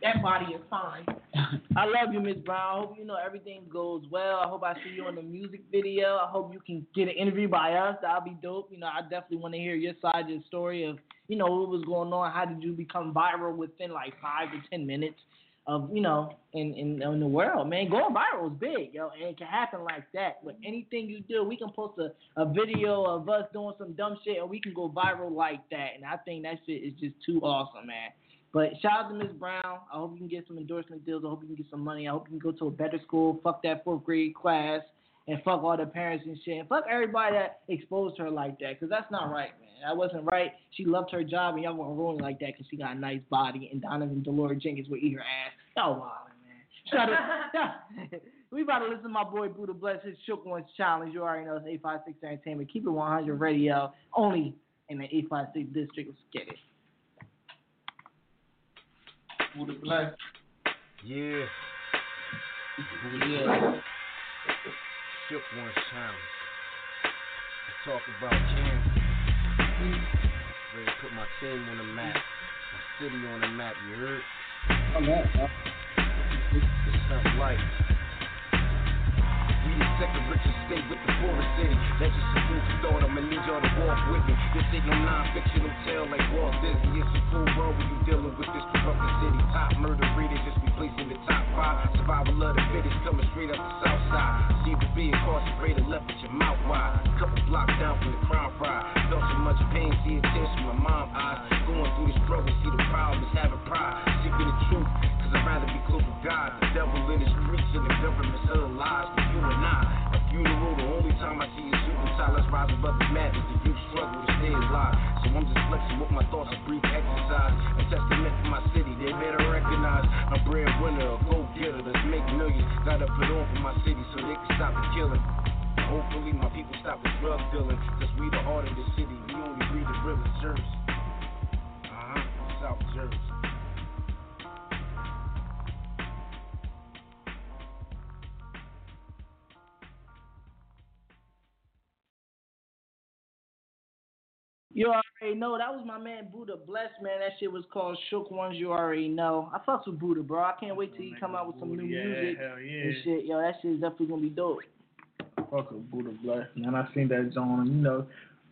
That body is fine. I love you, Miss Brown. I hope you know everything goes well. I hope I see you on the music video. I hope you can get an interview by us. That'll be dope. You know, I definitely want to hear your side of the story of, you know, what was going on. How did you become viral within like five to ten minutes of, you know, in in, in the world, man. Going viral is big, yo, and it can happen like that. With anything you do, we can post a, a video of us doing some dumb shit and we can go viral like that. And I think that shit is just too awesome, man. But shout out to Miss Brown. I hope you can get some endorsement deals. I hope you can get some money. I hope you can go to a better school. Fuck that fourth grade class. And fuck all the parents and shit. And fuck everybody that exposed her like that. Because that's not right, man. That wasn't right. She loved her job, and y'all want to ruin it like that because she got a nice body. And Donovan Dolores Jenkins will eat her ass. Y'all wildin', man. Shout out. we about to listen to my boy Buddha Bless his Shook Ones challenge. You already know it's 856 Entertainment. Keep it 100 radio. Only in the 856 district. Let's get it. Buddha bless. Yeah. Yeah. Shook One's challenge. I talk about Kansas. Ready to put my team on the map. My city on the map, you heard? It's something like. Second richest state with the poorest city. Just some food for thought. I'ma need y'all to walk with me. This ain't no non-fictional tale like Walt Disney. It's a full world when you dealing with this corrupted city. Top murder readers just replacing the top five. Survival of the fittest coming straight up the south side. See the be incarcerated left with your mouth wide. Couple blocks down from the crime fry. Felt so much pain, see it tears from my mom eyes. Going through the struggle, see the problem is having pride. Seeking the truth, cause I'd rather be close to God. The devil in the above the madness. Youth struggle to stay alive. So I'm just flexing with my thoughts, a brief exercise. A testament for my city, they better recognize. A breadwinner, a go getter, let's make millions. Gotta put on for my city so they can stop the killing. Hopefully my people stop the drug dealing. Cause we the heart of the city, we only breathe the river Jersey. Uh-huh, South Jersey. You already know that was my man Buddha Bless, man. That shit was called Shook Ones. You already know. I fucks with Buddha, bro. I can't wait till he come out with some new Yeah, music hell yeah. and shit. Yo, that shit is definitely gonna be dope. Fuck with Buddha bless. Man, I seen that John. You know,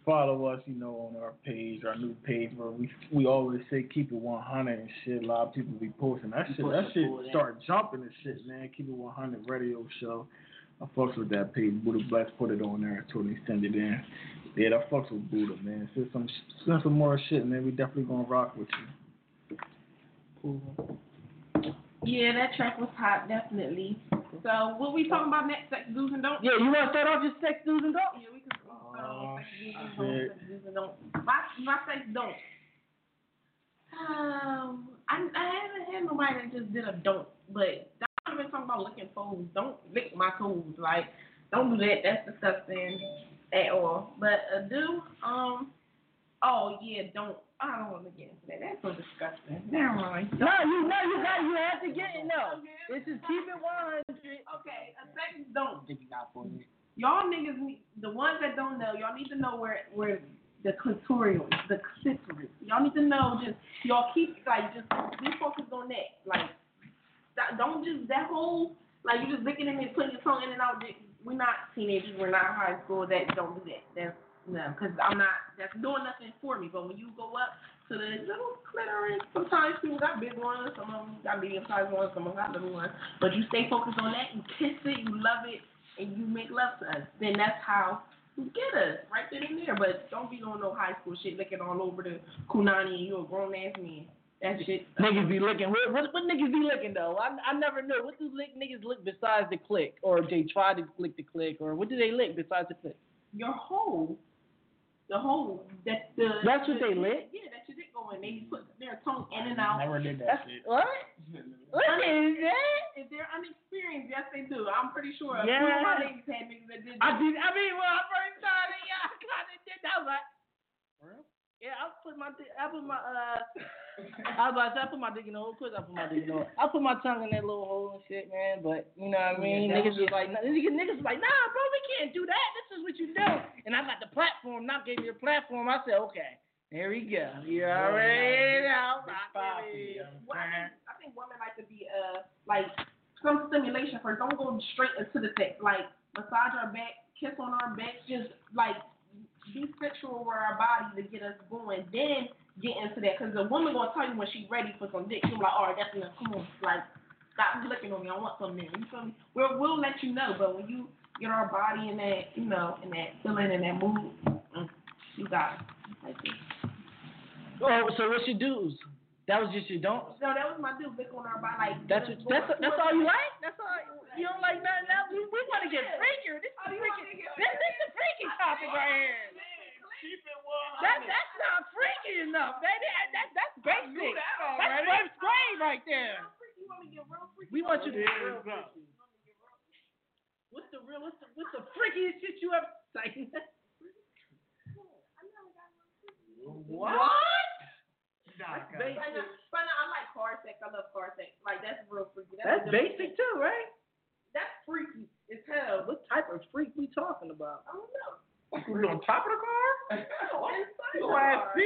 follow us. You know, on our page, our new page, where we we always say keep it 100 and shit. A lot of people be posting that shit. That shit start jumping and shit, man. Keep it 100 radio show. I fucks with that page. Buddha bless put it on there. I told him to send it in. Yeah, that fucks with Buddha, man. Send some send some more shit, man. We definitely gonna rock with you. Yeah, that track was hot, definitely. So what we talking about next? Sex, do's and don'ts. Yeah, you wanna start off your sex do's and don'ts? Yeah, we can start off sex, do's and shit. don'ts. Sex, do's and don'ts. My my sex don't. Um, I I haven't had nobody that just did a don't, but I've been talking about licking toes. Don't lick my toes. Like, don't do that. That's disgusting at all. But a do, um, oh yeah, don't. I don't want to get into that. That's so disgusting. Never mind. No, you no, you got you have to get it. No, this is keep it 100. Okay, a second don't. think you got for me. Y'all niggas need the ones that don't know. Y'all need to know where where the clitoral, the clitoris, y'all need to know. Just y'all keep like just be focused on that. Like that, don't just that whole like you just licking in and putting your tongue in and out. We're not teenagers. We're not high school. That don't do that. That's no, because I'm not. That's doing nothing for me. But when you go up to the little clitoris, sometimes people got big ones. Some of them got medium sized ones. Some of them got little ones. But you stay focused on that. You kiss it. You love it, and you make love to us. Then that's how you get us right then and there. But don't be doing no high school shit, licking all over the kunani, and you a grown ass man. That shit. Niggas be licking. What, what, what niggas be licking though? I, I never knew. What do lick, niggas lick besides the click, or they try to lick the click, or what do they lick besides the click? Your whole, the whole that the. That's what the- they lick? Yeah, that your dick going. They put their tongue in and out. Never did that That's shit. what? What is that? If they're unexperienced, yes they do. I'm pretty sure. Yeah. few of my ladies had niggas that did. I did. I mean, when I first started, yeah, I kind of did. that. I was like, yeah, I put my, dick- I put my, uh, I was about to say, I put my dick in the hole. Of course, I put my dick in the hole. I put my tongue in that little hole and shit, man. But you know what I mean? Yeah, niggas was like, niggas, niggas was like, nah, bro, we can't do that. This is what you do. And I got the platform. Not gave me a platform. I said, okay, there we go. You already know. I get it. Well, I, think, I think women like to be uh like some stimulation first. Don't go straight into the sex. Like massage our back, kiss on our back, just like be sexual with our body to get us going. Then get into that because the woman gonna tell you when she's ready for some dick. She'll be like, all right, that's enough. Come on, like stop looking on me. I want some now. You feel me? We'll we'll let you know. But when you get our body in that, you know, in that feeling, in that mood, mm, you got it. Like. Oh, so what's your dues? That was just your don't. So that was my dude, lick on our body. Like That's what, that's that's all you like. That's all you don't like nothing else. We, we want to get freakier. This is freaky. This, this is a freaky topic right here. That that's not freaky enough. That that, that that's basic. That's first grade right there. We want you to get real freaky. What's the real? What's the what's the freakiest shit you ever seen? What? That's basic. But, no, but no, I like car sex. I love car sex. Like that's real freaky. That's a basic thing. too, right? That's freaky as hell. What type of freak we talking about? I don't know. We on top of the car? Inside the Class car. B?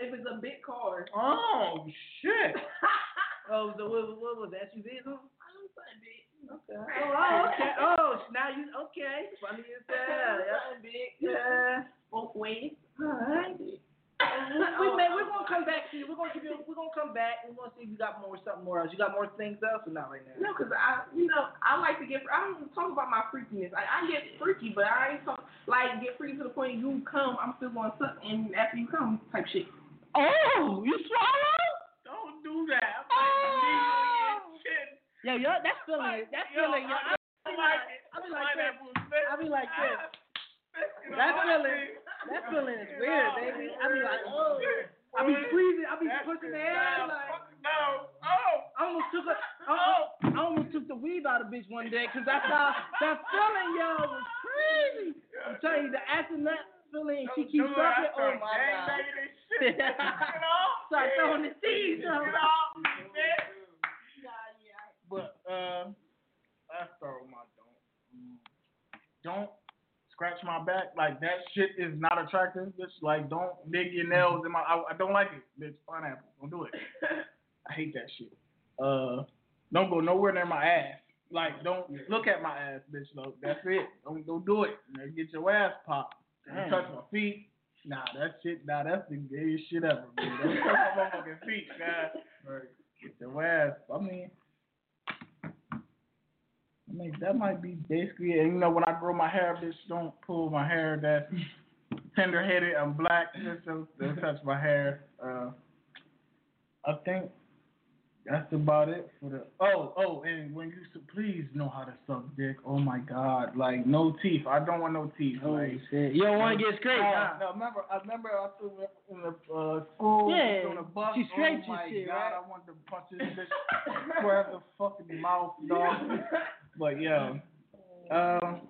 If it's a big car. Oh shit. Oh, so what, what was that? SUV or something? Something big. Okay. Oh, oh, okay. Oh, now you okay? Funny as hell. Yeah. Big. Yeah. Both ways. All right. We, we oh, may, oh, we're gonna oh. come back to you. We're gonna give you. We're gonna come back. We're gonna see if you got more something more else. You got more things else or not right now? No, because I, you know, I like to get. I don't talk about my freakiness. I, I get freaky, but I ain't talk like get freaky to the point you come. I'm still going to suck, and after you come, type shit. Oh, you swallow? Don't do that. I'm Oh. Yeah, yo, that's feeling. That's Yo, feeling. Yo, I- I, I like. I be like this. Pineapple fish. I be like ah, this. You know That what? feeling. That feeling is weird, baby. I be like, oh. I be squeezing. I be That's pushing the air Nah, like. fuck No. Oh. I almost took a, I, I- I almost took the weave out of bitch one day because I thought that feeling, yo, was crazy. I'm telling you, the acid nut feeling, she keeps Dude, I sucking. Oh my gang god. banging and shit. You know? Start throwing the seeds. You up. know? Man. But uh, that's throw my don't. Don't scratch my back. Like that shit is not attractive. Bitch, like don't dig your nails in my. I, I don't like it. Bitch, pineapple. Don't do it. I hate that shit. Uh, don't go nowhere near my ass. Like don't look at my ass, bitch. Look, that's it. Don't don't do it. Get your ass popped. Don't touch my feet. Nah, that shit. Nah, that's the gayest shit ever. Man. Don't touch my motherfucking feet, man. Get your ass. I mean. That might be basically it. And you know, when I grow my hair, bitch, don't pull my hair that tender headed I'm black. Just don't, don't touch my hair. Uh, I think that's about it for the. Oh, oh, and when you please know how to suck dick. Oh my God, like no teeth. I don't want no teeth. Holy like, shit. You don't want to get scraped, Oh, huh? No, remember, I remember I threw in the uh, school Yeah, on the bus. she scraped oh my shit, God, right? I wanted to punch this bitch square the fucking mouth, dog. But yeah, um,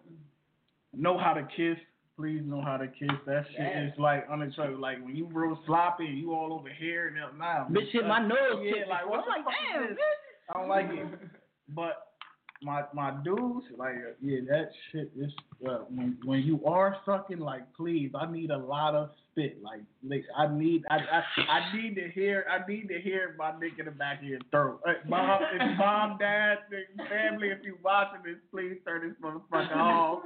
know how to kiss. Please know how to kiss. That shit is like unattractive. Like when you real sloppy, and you all over here and that. Nah, Bitch hit my nose Yeah, like what I'm like, the fuck is damn, bitch. I don't like it. But my my dudes, like uh, yeah, that shit is uh, when when you are sucking, like please, I need a lot of spit, like, like I need I, I I need to hear I need to hear my dick in the back of your throat. Uh, mom, if mom, dad, family, if you watching this, please turn this motherfucker off.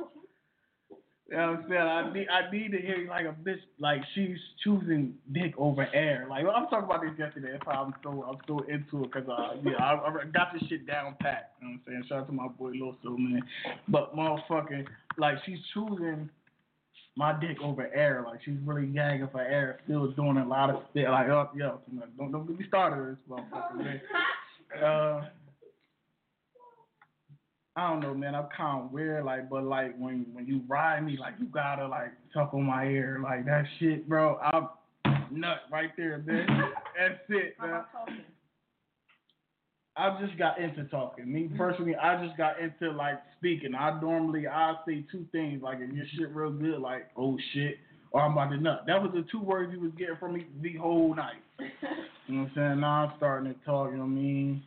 You know what I'm saying? I need I need to hear like a bitch like she's choosing dick over air. Like I'm talking about this yesterday. That's why I'm so I'm so into it because uh yeah I, I got this shit down pat. You know what I'm saying? Shout out to my boy Lil So man. But motherfucking like she's choosing my dick over air. Like she's really gagging for air. Still doing a lot of shit. Like oh yo don't don't get me started with this motherfucker man. Uh, I don't know, man. I'm kind of weird, like, but like when when you ride me, like you gotta like tuck on my ear, like that shit, bro. I'm nut right there, man. That's it, man. I just got into talking. Me mm-hmm. personally, I just got into like speaking. I normally I say two things, like if your shit real good, like oh shit, or I'm about to nut. That was the two words you was getting from me the whole night. You know what I'm saying? Now I'm starting to talk. You know what I mean?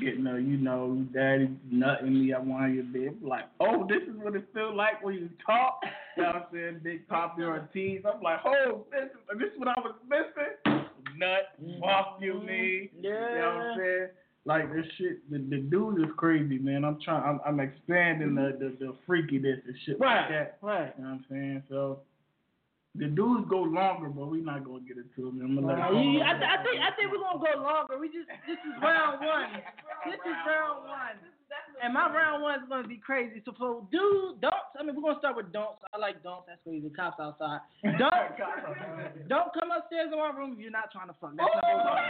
getting a, you know, daddy nutting me one of your bed. Like, oh, this is what it feels like when you talk. You know what I'm saying? Big Poppy Ortiz. I'm like, oh, this is, this is what I was missing. Nut, fuck you, mm-hmm. me. Yeah. You know what I'm saying? Like this shit, the, the dude is crazy, man. I'm trying, I'm, I'm expanding the, the the freakiness and shit Right, like that. right. You know what I'm saying? So the dudes go longer, but we not gonna get into them. I'm gonna let Uh, it you- go. I, I think I think we're gonna go longer. We just this is round one. This is round one. And my round one is gonna be crazy. So for don't I mean we're gonna start with don'ts. I like don'ts. That's crazy. Cops outside. Don't don't come upstairs in my room if you're not trying to fuck. That's number one.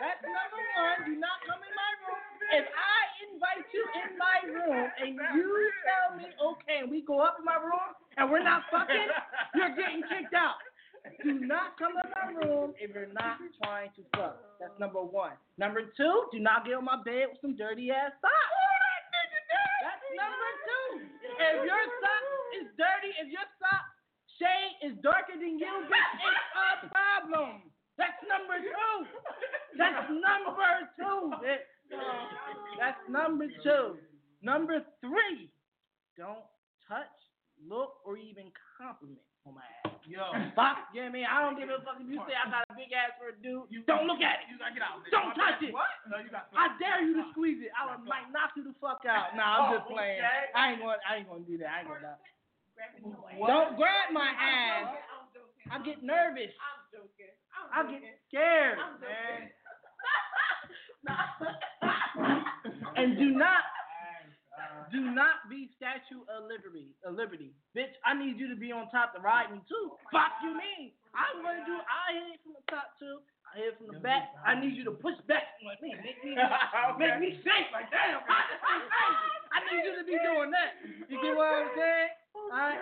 That's number one. Do not come in my room. If I invite you in my room and you tell me okay, and we go up in my room and we're not fucking, you're getting kicked out. Do not come in my room if you're not trying to fuck. That's number one. Number two, do not get on my bed with some dirty ass socks. That's number two. If your sock is dirty, if your sock shade is darker than you, bitch, it's a problem. That's number two. That's number two, bitch. That's number two. Number three, don't touch, look, or even compliment on my ass. Yo. Fuck, you know what I mean? I don't give a fuck if you say I got a big ass for a dude. You, don't look at it. You gotta get out. Don't touch it. What? No, you got. I dare you to squeeze it. I would, might knock you the fuck out. Nah, I'm just Oh, playing. okay. I ain't gonna, I ain't gonna do that. I ain't gonna. Don't grab my ass. I'm get nervous. I'm joking. I'm get scared, man. And do not, do not be Statue of Liberty, of Liberty, bitch. I need you to be on top to ride me too. Fuck you mean? I'm gonna do. I hit from the top too. I hit from the back. I need you to push back like me, make me, make me shake like damn. I just feel crazy. I need you to be doing that. You get what I'm saying? All right.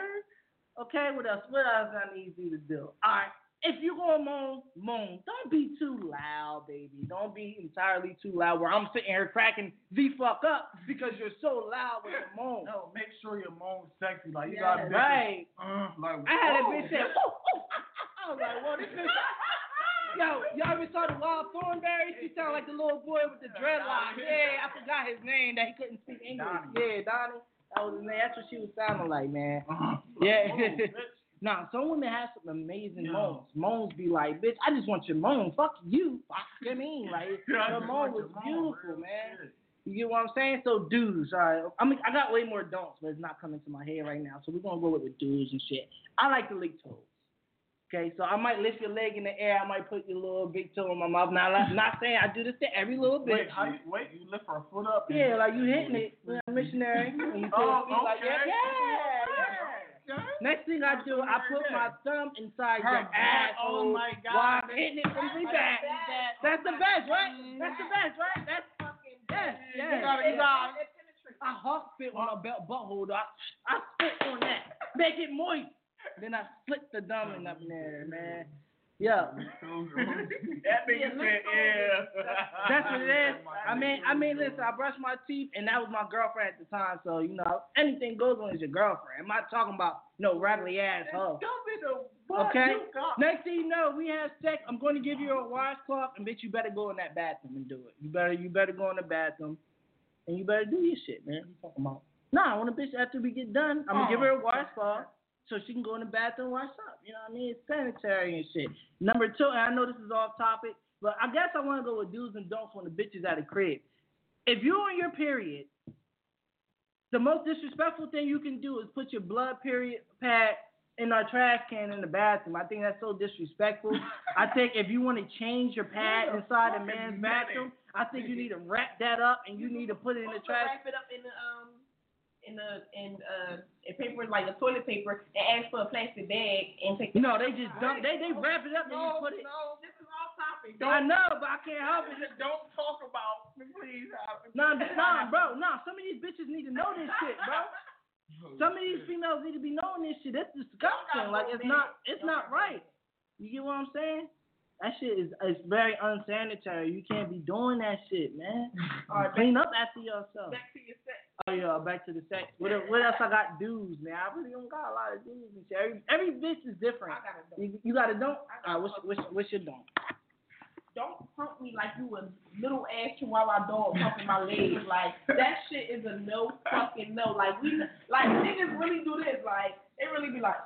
Okay. What else? What else I need you to do? All right. If you gonna moan, moan. Don't be too loud, baby. Don't be entirely too loud where I'm sitting here cracking the fuck up because you're so loud with your moan. No, make sure your moan's sexy. Like you Yeah, got right. Uh, like I had a bitch say, oh, oh. I was like, well, this bitch. Yo, y'all ever saw the Wild Thornberry? She sounded like the little boy with the dreadlocks. Yeah, I forgot his name that he couldn't speak English. Donnie. Yeah, Donnie. That was his name. That's what she was sounding like, man. Uh-huh. Yeah. Whoa, Nah, some women have some amazing Yo. moans. Moans be like, bitch, I just want your moan. Fuck you. Fuck you know what I mean? Like, Yeah, your moan was your beautiful, real man. shit. You get what I'm saying? So dudes, all right. I mean, I got way more don'ts, but it's not coming to my head right now. So we're gonna go with the dudes and shit. I like to lick toes. Okay, so I might lift your leg in the air. I might put your little big toe in my mouth. Now, I'm not saying I do this to every little Wait, bitch. how wait, you lift her foot up? Yeah, like you hitting it, missionary. You Oh, feet like okay. yeah, yeah, Next thing I do, I put my thumb inside Her your ass. oh my God. While I'm hitting it from the back. That's the best, right? Mm-hmm. That's the best, right? That's fucking yes, mm-hmm. yes. You gotta, you gotta. I hawk spit on my belt butthole. though. I, I spit on that, make it moist. Then I split the up in there, man. Yeah. that nigga said, yeah. That's what it is. I mean, I mean, listen. I brushed my teeth, and that was my girlfriend at the time. So you know, anything goes on is your girlfriend. I'm not talking about no raggedy ass hoe. Don't be the fuck Okay. Next thing you know, we have sex. I'm going to give you a washcloth, and bitch, you better go in that bathroom and do it. You better, you better go in the bathroom and you better do your shit, man. You talking about? Nah, when a bitch after we get done, I'm gonna give her a washcloth so she can go in the bathroom and wash up. You know what I mean? It's sanitary and shit. Number two, and I know this is off topic, but I guess I want to go with do's and don'ts when the bitch is at a crib. If you're on your period, the most disrespectful thing you can do is put your blood period pad in our trash can in the bathroom. I think that's so disrespectful. I think if you want to change your pad inside a man's bathroom, I think you need to wrap that up and you need to put it in the trash. Wrap it up in the um in the in uh in paper like a toilet paper and ask for a plastic bag and take. No, they just dump. They they wrap it up and No, you put it. no, this is off topic. I know, but I can't help it. Just don't talk about, please. Nah, nah, bro, nah. Some of these bitches need to know this shit, bro. Some of these females need to be knowing this shit. That's disgusting. Like it's not, it's not right. You get what I'm saying? That shit is is very unsanitary. You can't be doing that shit, man. All right, Clean up after yourself. Back to your sex. Oh yeah, back to the sex. What, what else I got? Dudes, man. I really don't got a lot of dudes and shit. Every, every bitch is different. I gotta don't. You, you got to don't. All right, what's, what's, what's your don't? Don't hump me like you a little ass chihuahua dog humping my legs. Like that shit is a no fucking no. Like we like niggas really do this. Like they really be like,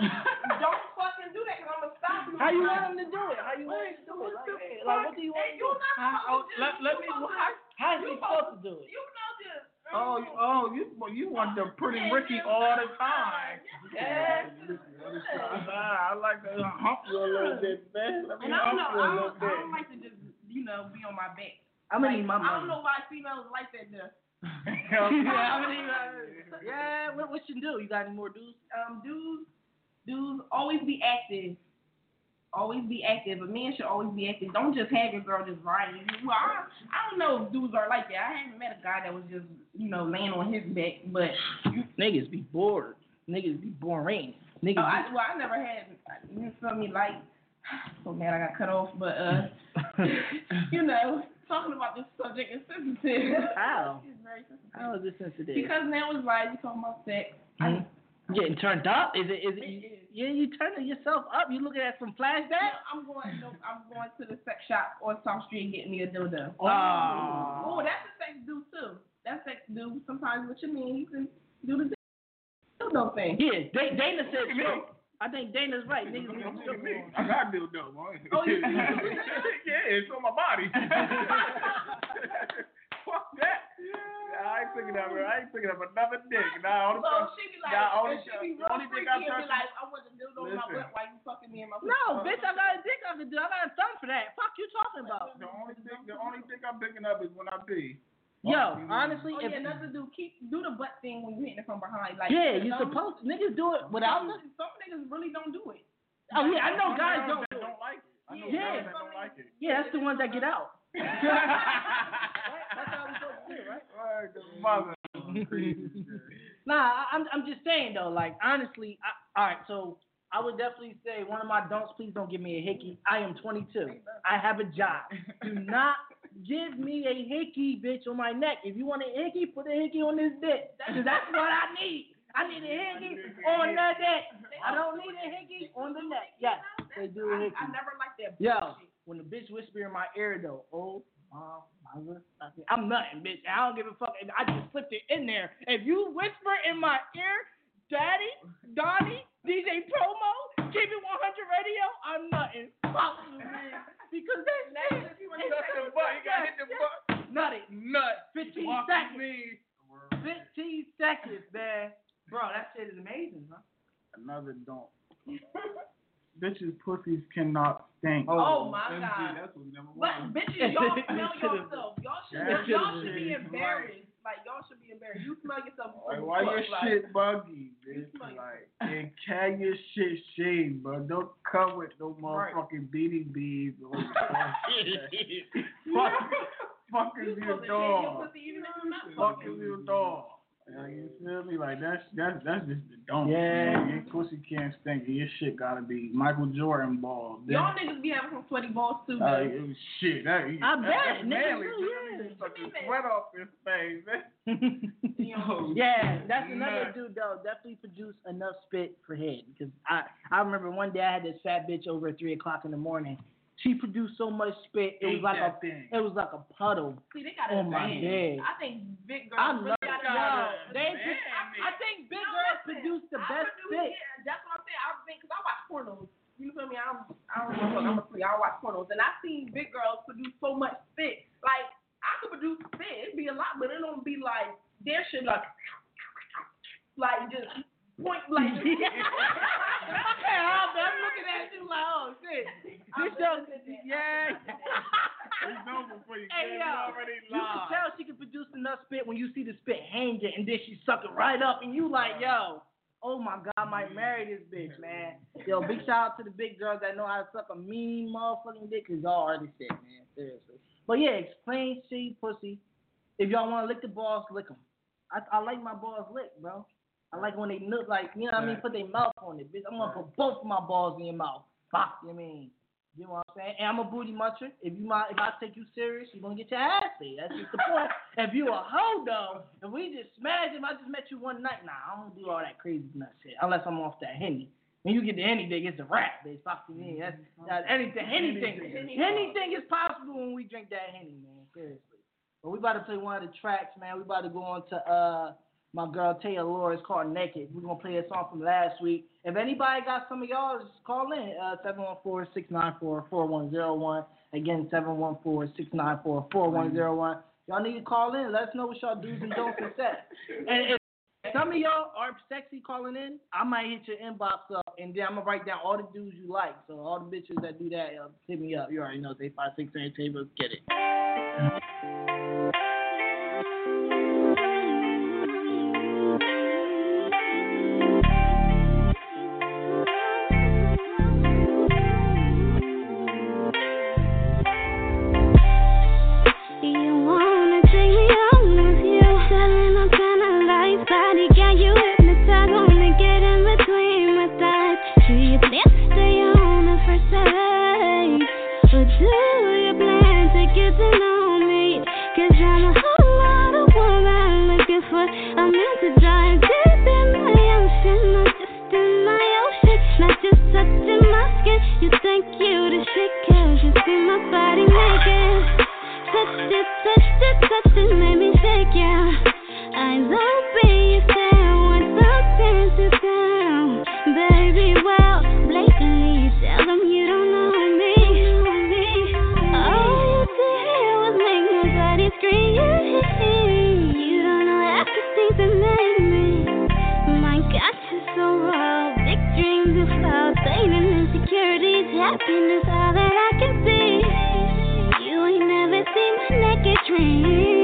don't fucking do that because I'm gonna stop you. How you want them to do it? How you want them to do it? Like, like what do you want Hey, to you do? not How- supposed to let- let you me- supposed how- to- How is he supposed to do it? You know just. Oh, you- oh, you you want the pretty Ricky all the time. Yeah. Ah, I like to hump you a little bit, man. Let me And I don't know. you a I little don't. I don't like to just you know be on my back. I'm gonna Like, need my I don't know why females like that. Though. yeah, I'm gonna need my Yeah, what, what you do? You got any more dudes? um, dudes, dudes always be active. Always be active. A man should always be active. Don't just have your girl just riding you. Well, I, I don't know if dudes are like that. I haven't met a guy that was just, you know, laying on his back. But Niggas be bored. Niggas be boring. Niggas. oh, I, well, I never had. You feel me? Like, so mad I got cut off. But uh, you know, talking about this subject is sensitive. How? It's very sensitive. How is this sensitive? Because now it's like you talking about sex. Getting turned up? Is it? Is it? It yeah, you turning yourself up. You looking at some flashbacks? I'm going. No, I'm going to the sex shop on South Street and getting me a dildo. Oh. Oh, that's a sex do too. That's sex do. Sometimes what you mean, you can do the dildo thing. Yeah, Da- Dana said so. I think Dana's right. Niggas need to Look strip me. I got dildo, boy. Oh, you- yeah, it's on my body. Fuck that. Nah, I ain't picking up. I ain't picking up another dick. Nah, only So she be like, Nah, only, she be real only freaky dick I and be like, I want the dildo in my butt while you fucking me in my No, bitch, I got a dick I can do. I got a thumb for that. Fuck you talking about? The only dick, the only dick I'm picking up is when I pee. Yo, honestly, Oh if, yeah, nothing to do. Keep do the butt thing when you hitting it from behind. Like yeah, you some- supposed to. Niggas do it without Some, the. some niggas really don't do it. Oh yeah, I know Some guys don't do it. don't like it. I know Yeah. girls that don't like it. Yeah, that's the ones that get out. That's Nah, I- I'm I'm just saying though, like honestly, I, all right, so I would definitely say one of my don'ts. Please don't give me a hickey. I am 22. I have a job. Do not give me a hickey, bitch, on my neck. If you want a hickey, put a hickey on this dick. Cause that's what I need. I need a hickey on the neck. I don't need a hickey on the neck. Yes, they do a I, hickey. I never like that. Yo, when the bitch whisper in my ear though, oh my mother, I'm nothing, bitch. I don't give a fuck. I just slipped it in there. If you whisper in my ear, Daddy, Donnie, DJ Promo, Keep It 100 Radio, I'm nothing. Fuck you, man. Because that's That's if you want to Touch the butt. Gotta hit the butt. Nutty. Nut. 15 Walk seconds. me. 15 seconds, man. Bro, that shit is amazing, huh? Another don't. Bitches' pussies cannot stink. Oh, oh, my MG, God. That's what number But bitches, y'all smell yourself. Y'all should, y'all should've should be embarrassed. Like y'all should be embarrassed. You smell yourself. Like, why your like, shit buggy, bitch? smell Like, and carry your shit shaved, bro. Don't cover it no Right. motherfucking beady beads. or Fuck, fuck You is supposed to shave your your dog? pussy you're Fuck fucking. is your dog? Like, you feel me? Like that's that's that's just the dump. Yeah. Man. Your pussy can't stink. and Your shit gotta be Michael Jordan balls. Then- Y'all niggas be having some sweaty balls too. Uh, was shit. That, I that, bet, That's niggas manly. do, You yeah. need to suck the sweat off this thing, man. yeah, that's another Nut. dude though. Definitely produce enough spit for head because I I remember one day I had this fat bitch over at three o'clock in the morning She produced so much spit. It was like a thing. it was like a puddle. See, they got on oh my advanced. bed. I think big girls I really love got it. Yo, they Man, I, I think big No, girls produce the I best produce- spit. Yeah, that's what I'm saying. I think because I watch pornos. You feel me? I'm I don't know. I'm a freak. I watch pornos, and I seen big girls produce so much spit. Like I could produce spit. It'd be a lot, but it don't be like their shit like like just point like. Okay, I'm, I'm looking at you like, oh shit. This show, yeah. It's over for you. Hey Hey, yo, already you can tell she can produce enough spit when you see the spit hanging and then she suck it right up and you like, yo, oh my god, I might mm-hmm. marry this bitch, man. Yo, big shout out to the big girls that know how to suck a mean motherfucking dick because y'all are the man. Seriously. But yeah, explain shit, pussy. If y'all want to lick the balls, lick them. I, I like my balls licked, bro. I like when they look like, you know what I mean, put their mouth on it, bitch. I'm gonna put both of my balls in your mouth. Fuck, you mean? You know what I'm saying? And I'm a booty muncher. If you my, if I take you serious, you're gonna get your ass beat. That's just the point. if you a hoe though, if we just smash him, I just met you one night. Nah, I don't do all that crazy nut shit unless I'm off that henny. When you get the henny dick, it's a wrap, bitch. Fuck you mean? That's, that's anything, anything, anything is possible when we drink that henny, man. Seriously. But we about to play one of the tracks, man. We about to go on to uh my girl Taylor Laura. It's called Naked. We're gonna play a song from last week. If anybody got some of y'all, just call in. Uh, 714-694-4101. Again, 714-694-4101. Y'all need to call in. Let us know what y'all do's and don'ts and set. And if some of y'all are sexy calling in, I might hit your inbox up and then I'm gonna write down all the dudes you like. So all the bitches that do that, uh, hit me up. You already know they five six eight table. Get it. happiness, all that I can see. You ain't never seen my naked dreams.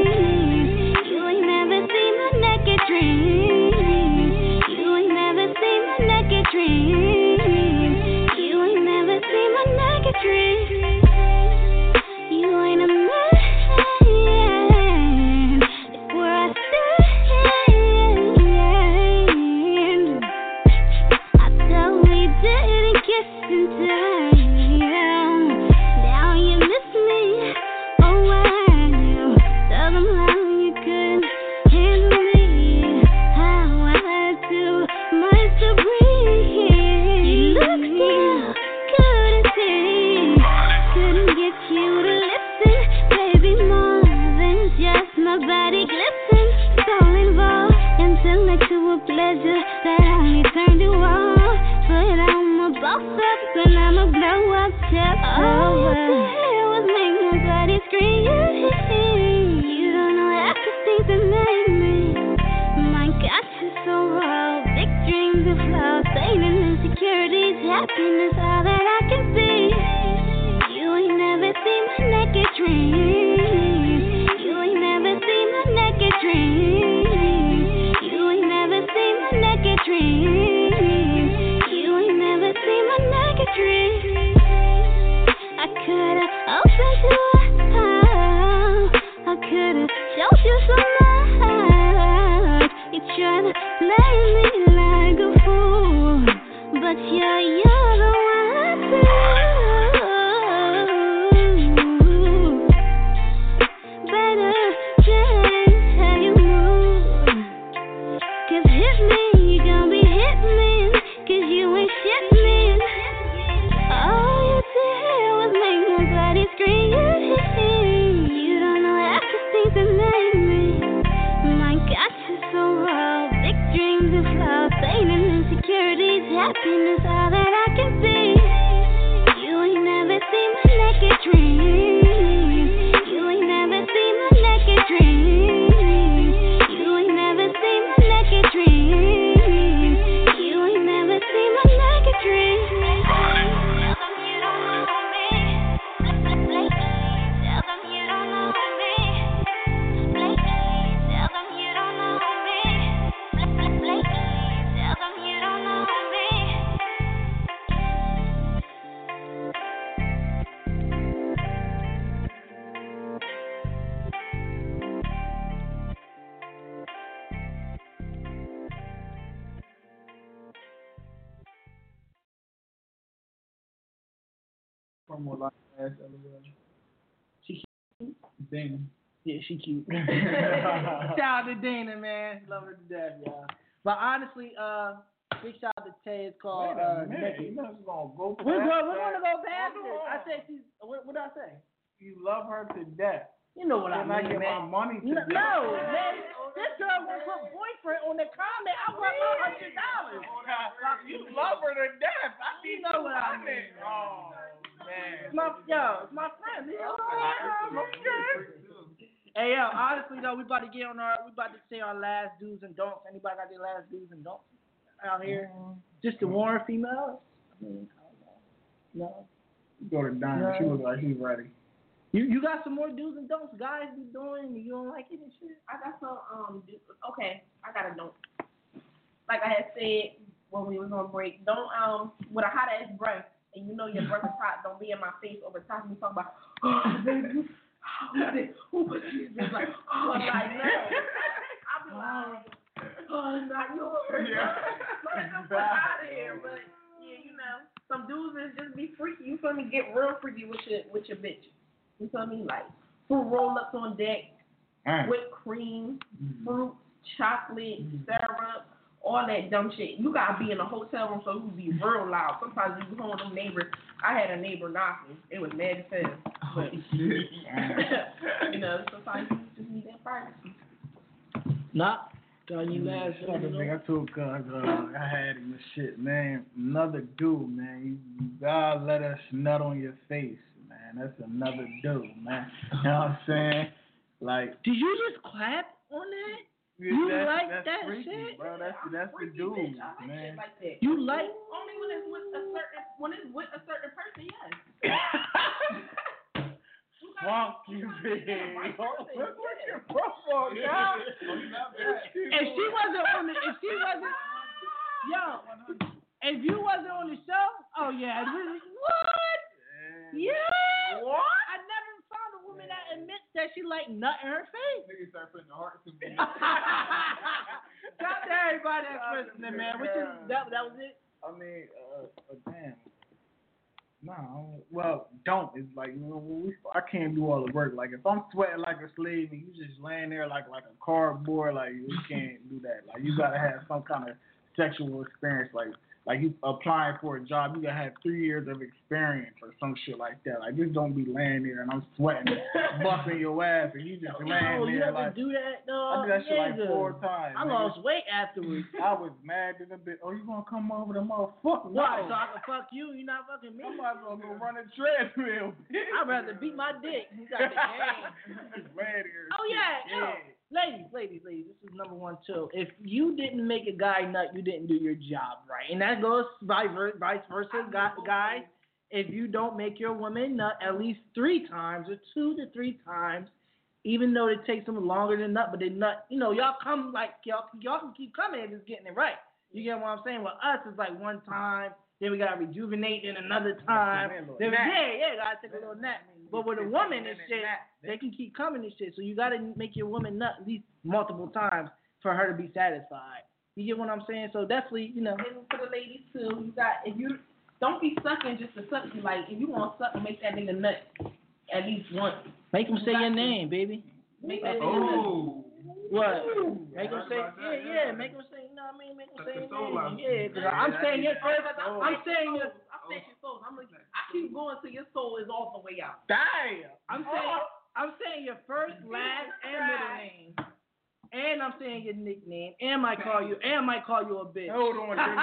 Happiness all that I can see. She cute. shout out to Dana, man. Love her to death, y'all. But honestly, uh, big shout out to Tay. It's called Wait a uh, minute, Naked. you know it's gonna go We're past going, we're that. gonna go past it. I said she's. What, what did I say? You love her to death. You know what Can I I mean, get man. my money no, no, man. This girl gonna put boyfriend on the comment. I want my hundred dollars. You love her to death. I You know to what I mean. Oh man. It's my yo, it's my friend. It alone. Hey yo, honestly though, we about to get on our, we about to say our last do's and don'ts. Anybody got their last do's and don'ts out here? Just to warn females. I mean, I don't know. No. You go to Diamond. She No. look like she's ready. You you got some more do's and don'ts guys be doing and you don't like it and shit? I got some um do- okay, I got a don't. Like I had said when we was on break, don't um with a hot ass breath and you know your breath is hot, don't be in my face over top of me talking about oh baby, how is it? Who was this? It's like, oh like no. I'll be like, oh not yours. Yeah. Let them fuck out of here. But yeah, you know, some dudes is just be freaky, you feel me? Get real freaky with your with your bitch. You feel me? Like fruit roll ups on deck, Mm. whipped cream, fruit, chocolate, syrup, all that dumb shit. You gotta be in a hotel room so you be real loud. Sometimes you be home with them neighbors. I had a neighbor knocking. It was mad as hell. But you know, sometimes you just need that privacy. Nah. Got any last Fuck do's it, and man. I told cuz uh, I had him and shit, man. Another dude, man. You, you let us nut on your face, man. That's another dude, man. You know what I'm saying? Like, Did you just clap on that? yeah, You that's, like that's that freaky, shit? bro. That's that's the dude, bitch. I like man. shit like that. You like Only when it's with a certain when it's with a certain person, yes. Fuck you, big. Look what your profile got. if she wasn't on the if she wasn't yo if you wasn't on the show, oh yeah, what? Yeah. What? I never found a woman that admits that she like nut in her face. Niggas start putting the hearts in me. Shout out to everybody that's listening, man. What you, that that was it. I mean, uh, uh damn. No, don't- well, don't. It's like you know, I can't do all the work. Like if I'm sweating like a slave and you just laying there like like a cardboard, like you can't do that. Like you gotta have some kind of sexual experience. Like like you applying for a job, you gotta have three years of experience or some shit like that. Like just don't be laying there and I'm sweating, busting your ass, and you just oh, laying No, you there have like. to do that, dog. I did that shit like four times. I nigga. lost weight afterwards. I was mad as a bit. Oh, you gonna come over the motherfucker? Why? No. So I can fuck you? You not fucking me? I might as well go run a treadmill. bitch. I'd rather beat my dick. You got the game. Laying. Oh yeah, yo, ladies, ladies, ladies. This is number one too. If you didn't make a guy nut, you didn't do your job right, and that goes vice ver- vice versa, gu- guys. If you don't make your woman nut at least three times or two to three times, even though it takes them longer than nut, but they nut, you know, y'all come like y'all y'all can keep coming and just getting it right. You get what I'm saying? With us, it's like one time, then we gotta rejuvenate in another time. Then we, yeah, yeah, gotta take a little nap. But with a woman and shit, they can keep coming and shit. So you gotta make your woman nut at least multiple times for her to be satisfied. You get what I'm saying? So definitely, you know. And for the ladies too, you got if you don't be sucking just to suck. You like if you want to suck, make that nigga nut at least once. Make them say your name, baby. Make that nigga nut. Oh. What? Make them say, yeah, yeah. Make them say, you know what I mean? Make them say your name. Yeah, because I'm saying your first. I'm saying your. I'm saying your soul. I'm like, I keep going till your soul is all the way out. Damn. I'm saying. I'm saying your first, last, and middle name. And I'm saying your nickname, and might call you, and I might call you a bitch. Hold on, Jim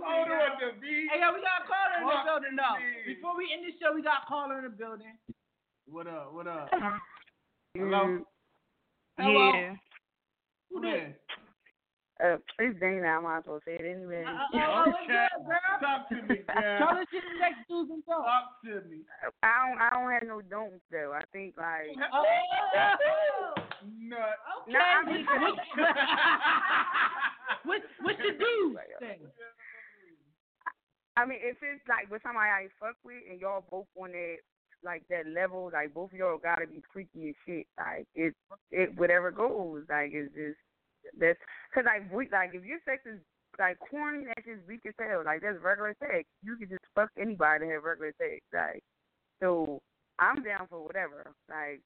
Hold on, the beat. Hey, yo, we got a caller in the Fuck building now. Before we end the show, we got a caller in the building. What up? What up? Hello. Hello. Yeah. Who this? Uh, it's Dana. I might as well say it anyway. Uh, oh, what's Okay. Talk to me, girl. Tell us your sex do's and don'ts. Talk to me. I don't. I don't have no don'ts though. I think like. Oh, Nut. okay. No, I mean- What's what's your do? I mean, if it's like with somebody I fuck with and y'all both on that like that level, like both of y'all gotta be freaky as shit. Like it, it whatever goes. Like it's just that's because like we like if your sex is like corny, that's just weak as hell. Like that's regular sex. You can just fuck anybody to have regular sex. Like so, I'm down for whatever. Like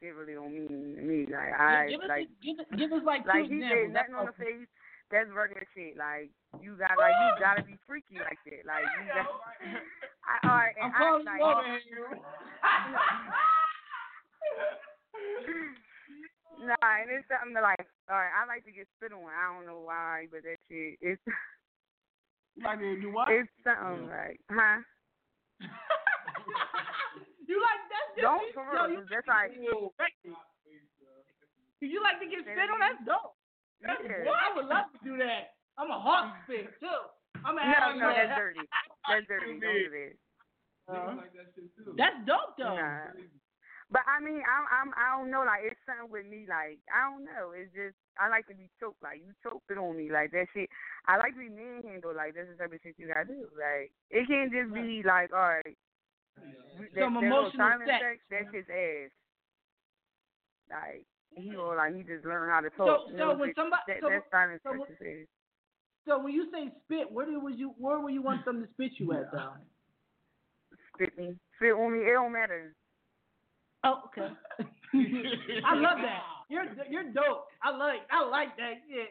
shit really don't mean to me. Like I give, us like give, us- give us like, like two he examples. That's nothing on the face. That's regular shit. Like you got, like you gotta be freaky like that. Like you got. I, all right, and I'm calling I, you over like. Nah, and it's something that like, all right, I like to get spit on. I don't know why, but that shit, it's Like to do what? it's something like, huh? You like that? shit? Don't for Yo, real. you, 'cause That's like, you like to get spit on? That's dope. That's, Yeah. I would love to do that. I'm a hawk spit too. I'm a no, no, that's dirty. That's dirty. Don't do that. Uh, like that that's dope though. Nah. But I mean, I'm, I'm, I don't know. Like it's something with me. Like I don't know. It's just I like to be choked. Like you choked it on me. Like that shit. I like to be manhandled. Like that's the type of shit you gotta do. Like it can't just be like, all right. Some that emotional silent sex. sex. That's his ass. Like he or like he just learned how to talk. so you know, when that, somebody, that, so, that's silent so sex. when- is his. so when you say spit, where do would you, where would you want them to spit you at though? Spit me, spit on me. It don't matter. Oh, okay. I love that. You're you're dope. I like I like that shit.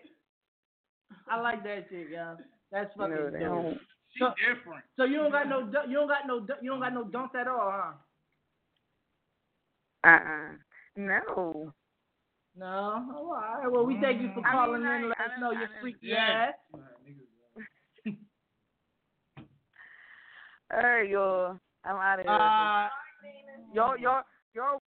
I like that shit, y'all. That's fucking No, they dope. don't. So, different. so you don't got no du- you don't got no du- you don't got no dunks at all, huh? Uh uh No. No. Oh, all right. Well, we thank you for I mean, calling in and let us know I your don't- freaky Yeah. ass. All right, y'all. I'm out of here. Uh, y'all, y'all, y'all.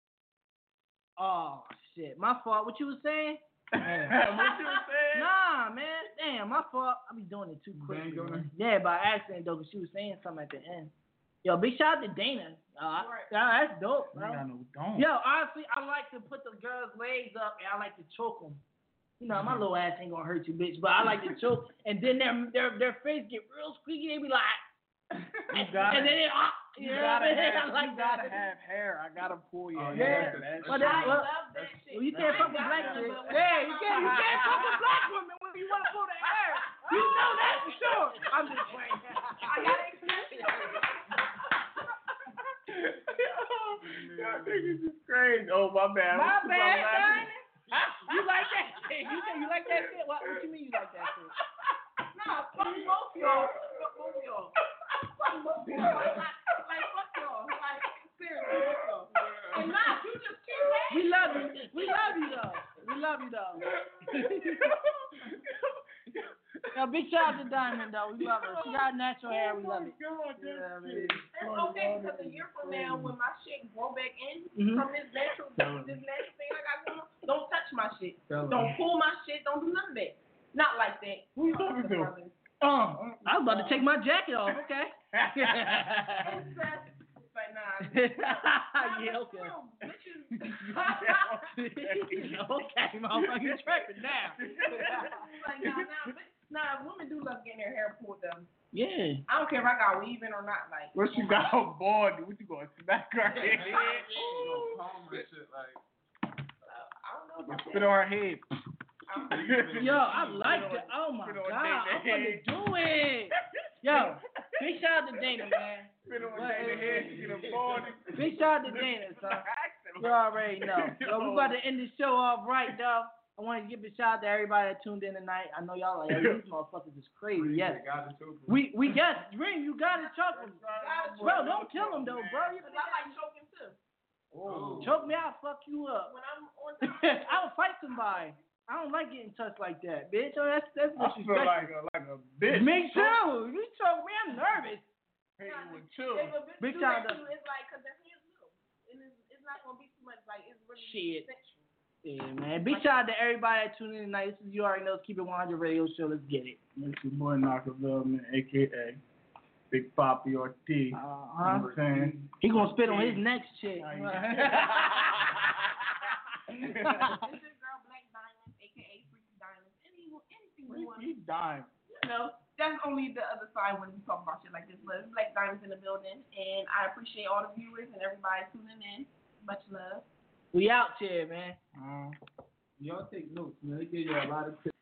oh shit, my fault. What you was saying? what you was saying? Nah, man. Damn, my fault. I be doing it too quick. Bang on her. Yeah, by accident though, 'cause she was saying something at the end. Yo, big shout out to Dana. Uh, yeah, that's dope, bro. got no don't. Yo, honestly, I like to put the girls' legs up and I like to choke them. You know, my Mm-hmm. little ass ain't gonna hurt you, bitch, but I like to choke, and then their their their face get real squeaky. They be like, You gotta, and then it, ah, you you know gotta what I mean? have, I like you gotta have hair. I gotta pull you. Oh, hair. yeah. That's- Well, that's- that- well, that shit. Well, you can't fuck with black chicks. Yeah, you can't you can't fuck with black women when you want to pull their hair. You know that for sure. I'm just playing. I got Y'all niggas is crazy. Oh my bad. My I'm bad, laughing. darling. You like that shit? You say you like that shit? What, what you mean you like that shit? Nah, fuck both y'all. Fuck both y'all. Fuck both y'all. Like, like, fuck y'all. Like, seriously, fuck y'all. And nah, you just keep laughing. We love you. We love you though. We love you though. Yo, big shout out to Diamond though. We love her. She got natural hair. We love it. Oh, yeah, I mean, It's okay because a year from now, when my shit grow back in Mhm. from this natural, this natural thing I got going on, don't touch my shit. Tell. Don't pull my shit. Don't do none of that. Not like that. Who you talking to? Um, I was about to take my jacket off. Okay. Nah. yeah. Okay. okay, motherfucker, you tripping now. like, nah, nah, but, nah, women do love getting their hair pulled though. Yeah. I don't care if I got weaving or not. Like, What you got on board? What you gonna smack her head? Ooh. I don't know about Spit on her head. Yo, I like it. Oh my god, on I'm gonna do it. Yo, big shout out to Dana, man. Spit on Dana's head. Get a ball. Big shout out to Dana, son. You already know. Yo, we about to end the show off right, though. I want to give a shout out to everybody that tuned in tonight. I know y'all like, hey, these motherfuckers is crazy. Yes. We we guess. Ring, you got to choke him. Bro, don't kill him though, bro. You Cause I like choking too. Oh. choke me, I'll fuck you up. When I'm on I'll fight somebody. I don't like getting touched like that, bitch. Oh, that's that's I feel disrespectful. like a like a bitch. Me too. You choke me. I'm nervous. Hey, with two. If a bitch Big do time that to- to you, it's like, cause their hands little. And it's, it's not gonna be too much, like, it's really Shit. sexual. Yeah, man. Big shout out to everybody that tuned in tonight. This is you already know. Keep it 100 radio show. Let's get it. It's your boy Nockavel man, aka Big Poppy Ortiz. You know Uh-huh. what I'm saying? He gonna spit on his next chick. Nah, It's your girl Blaqq Diamonds, aka Freaky Diamonds. Any, anything you want. He dying. You know, that's only the other side when we talk about shit like this. But it's Blaqq Diamonds in the building, and I appreciate all the viewers and everybody tuning in. Much love. We out here, man. Uh, Y'all take notes, man. They give you a lot of tips.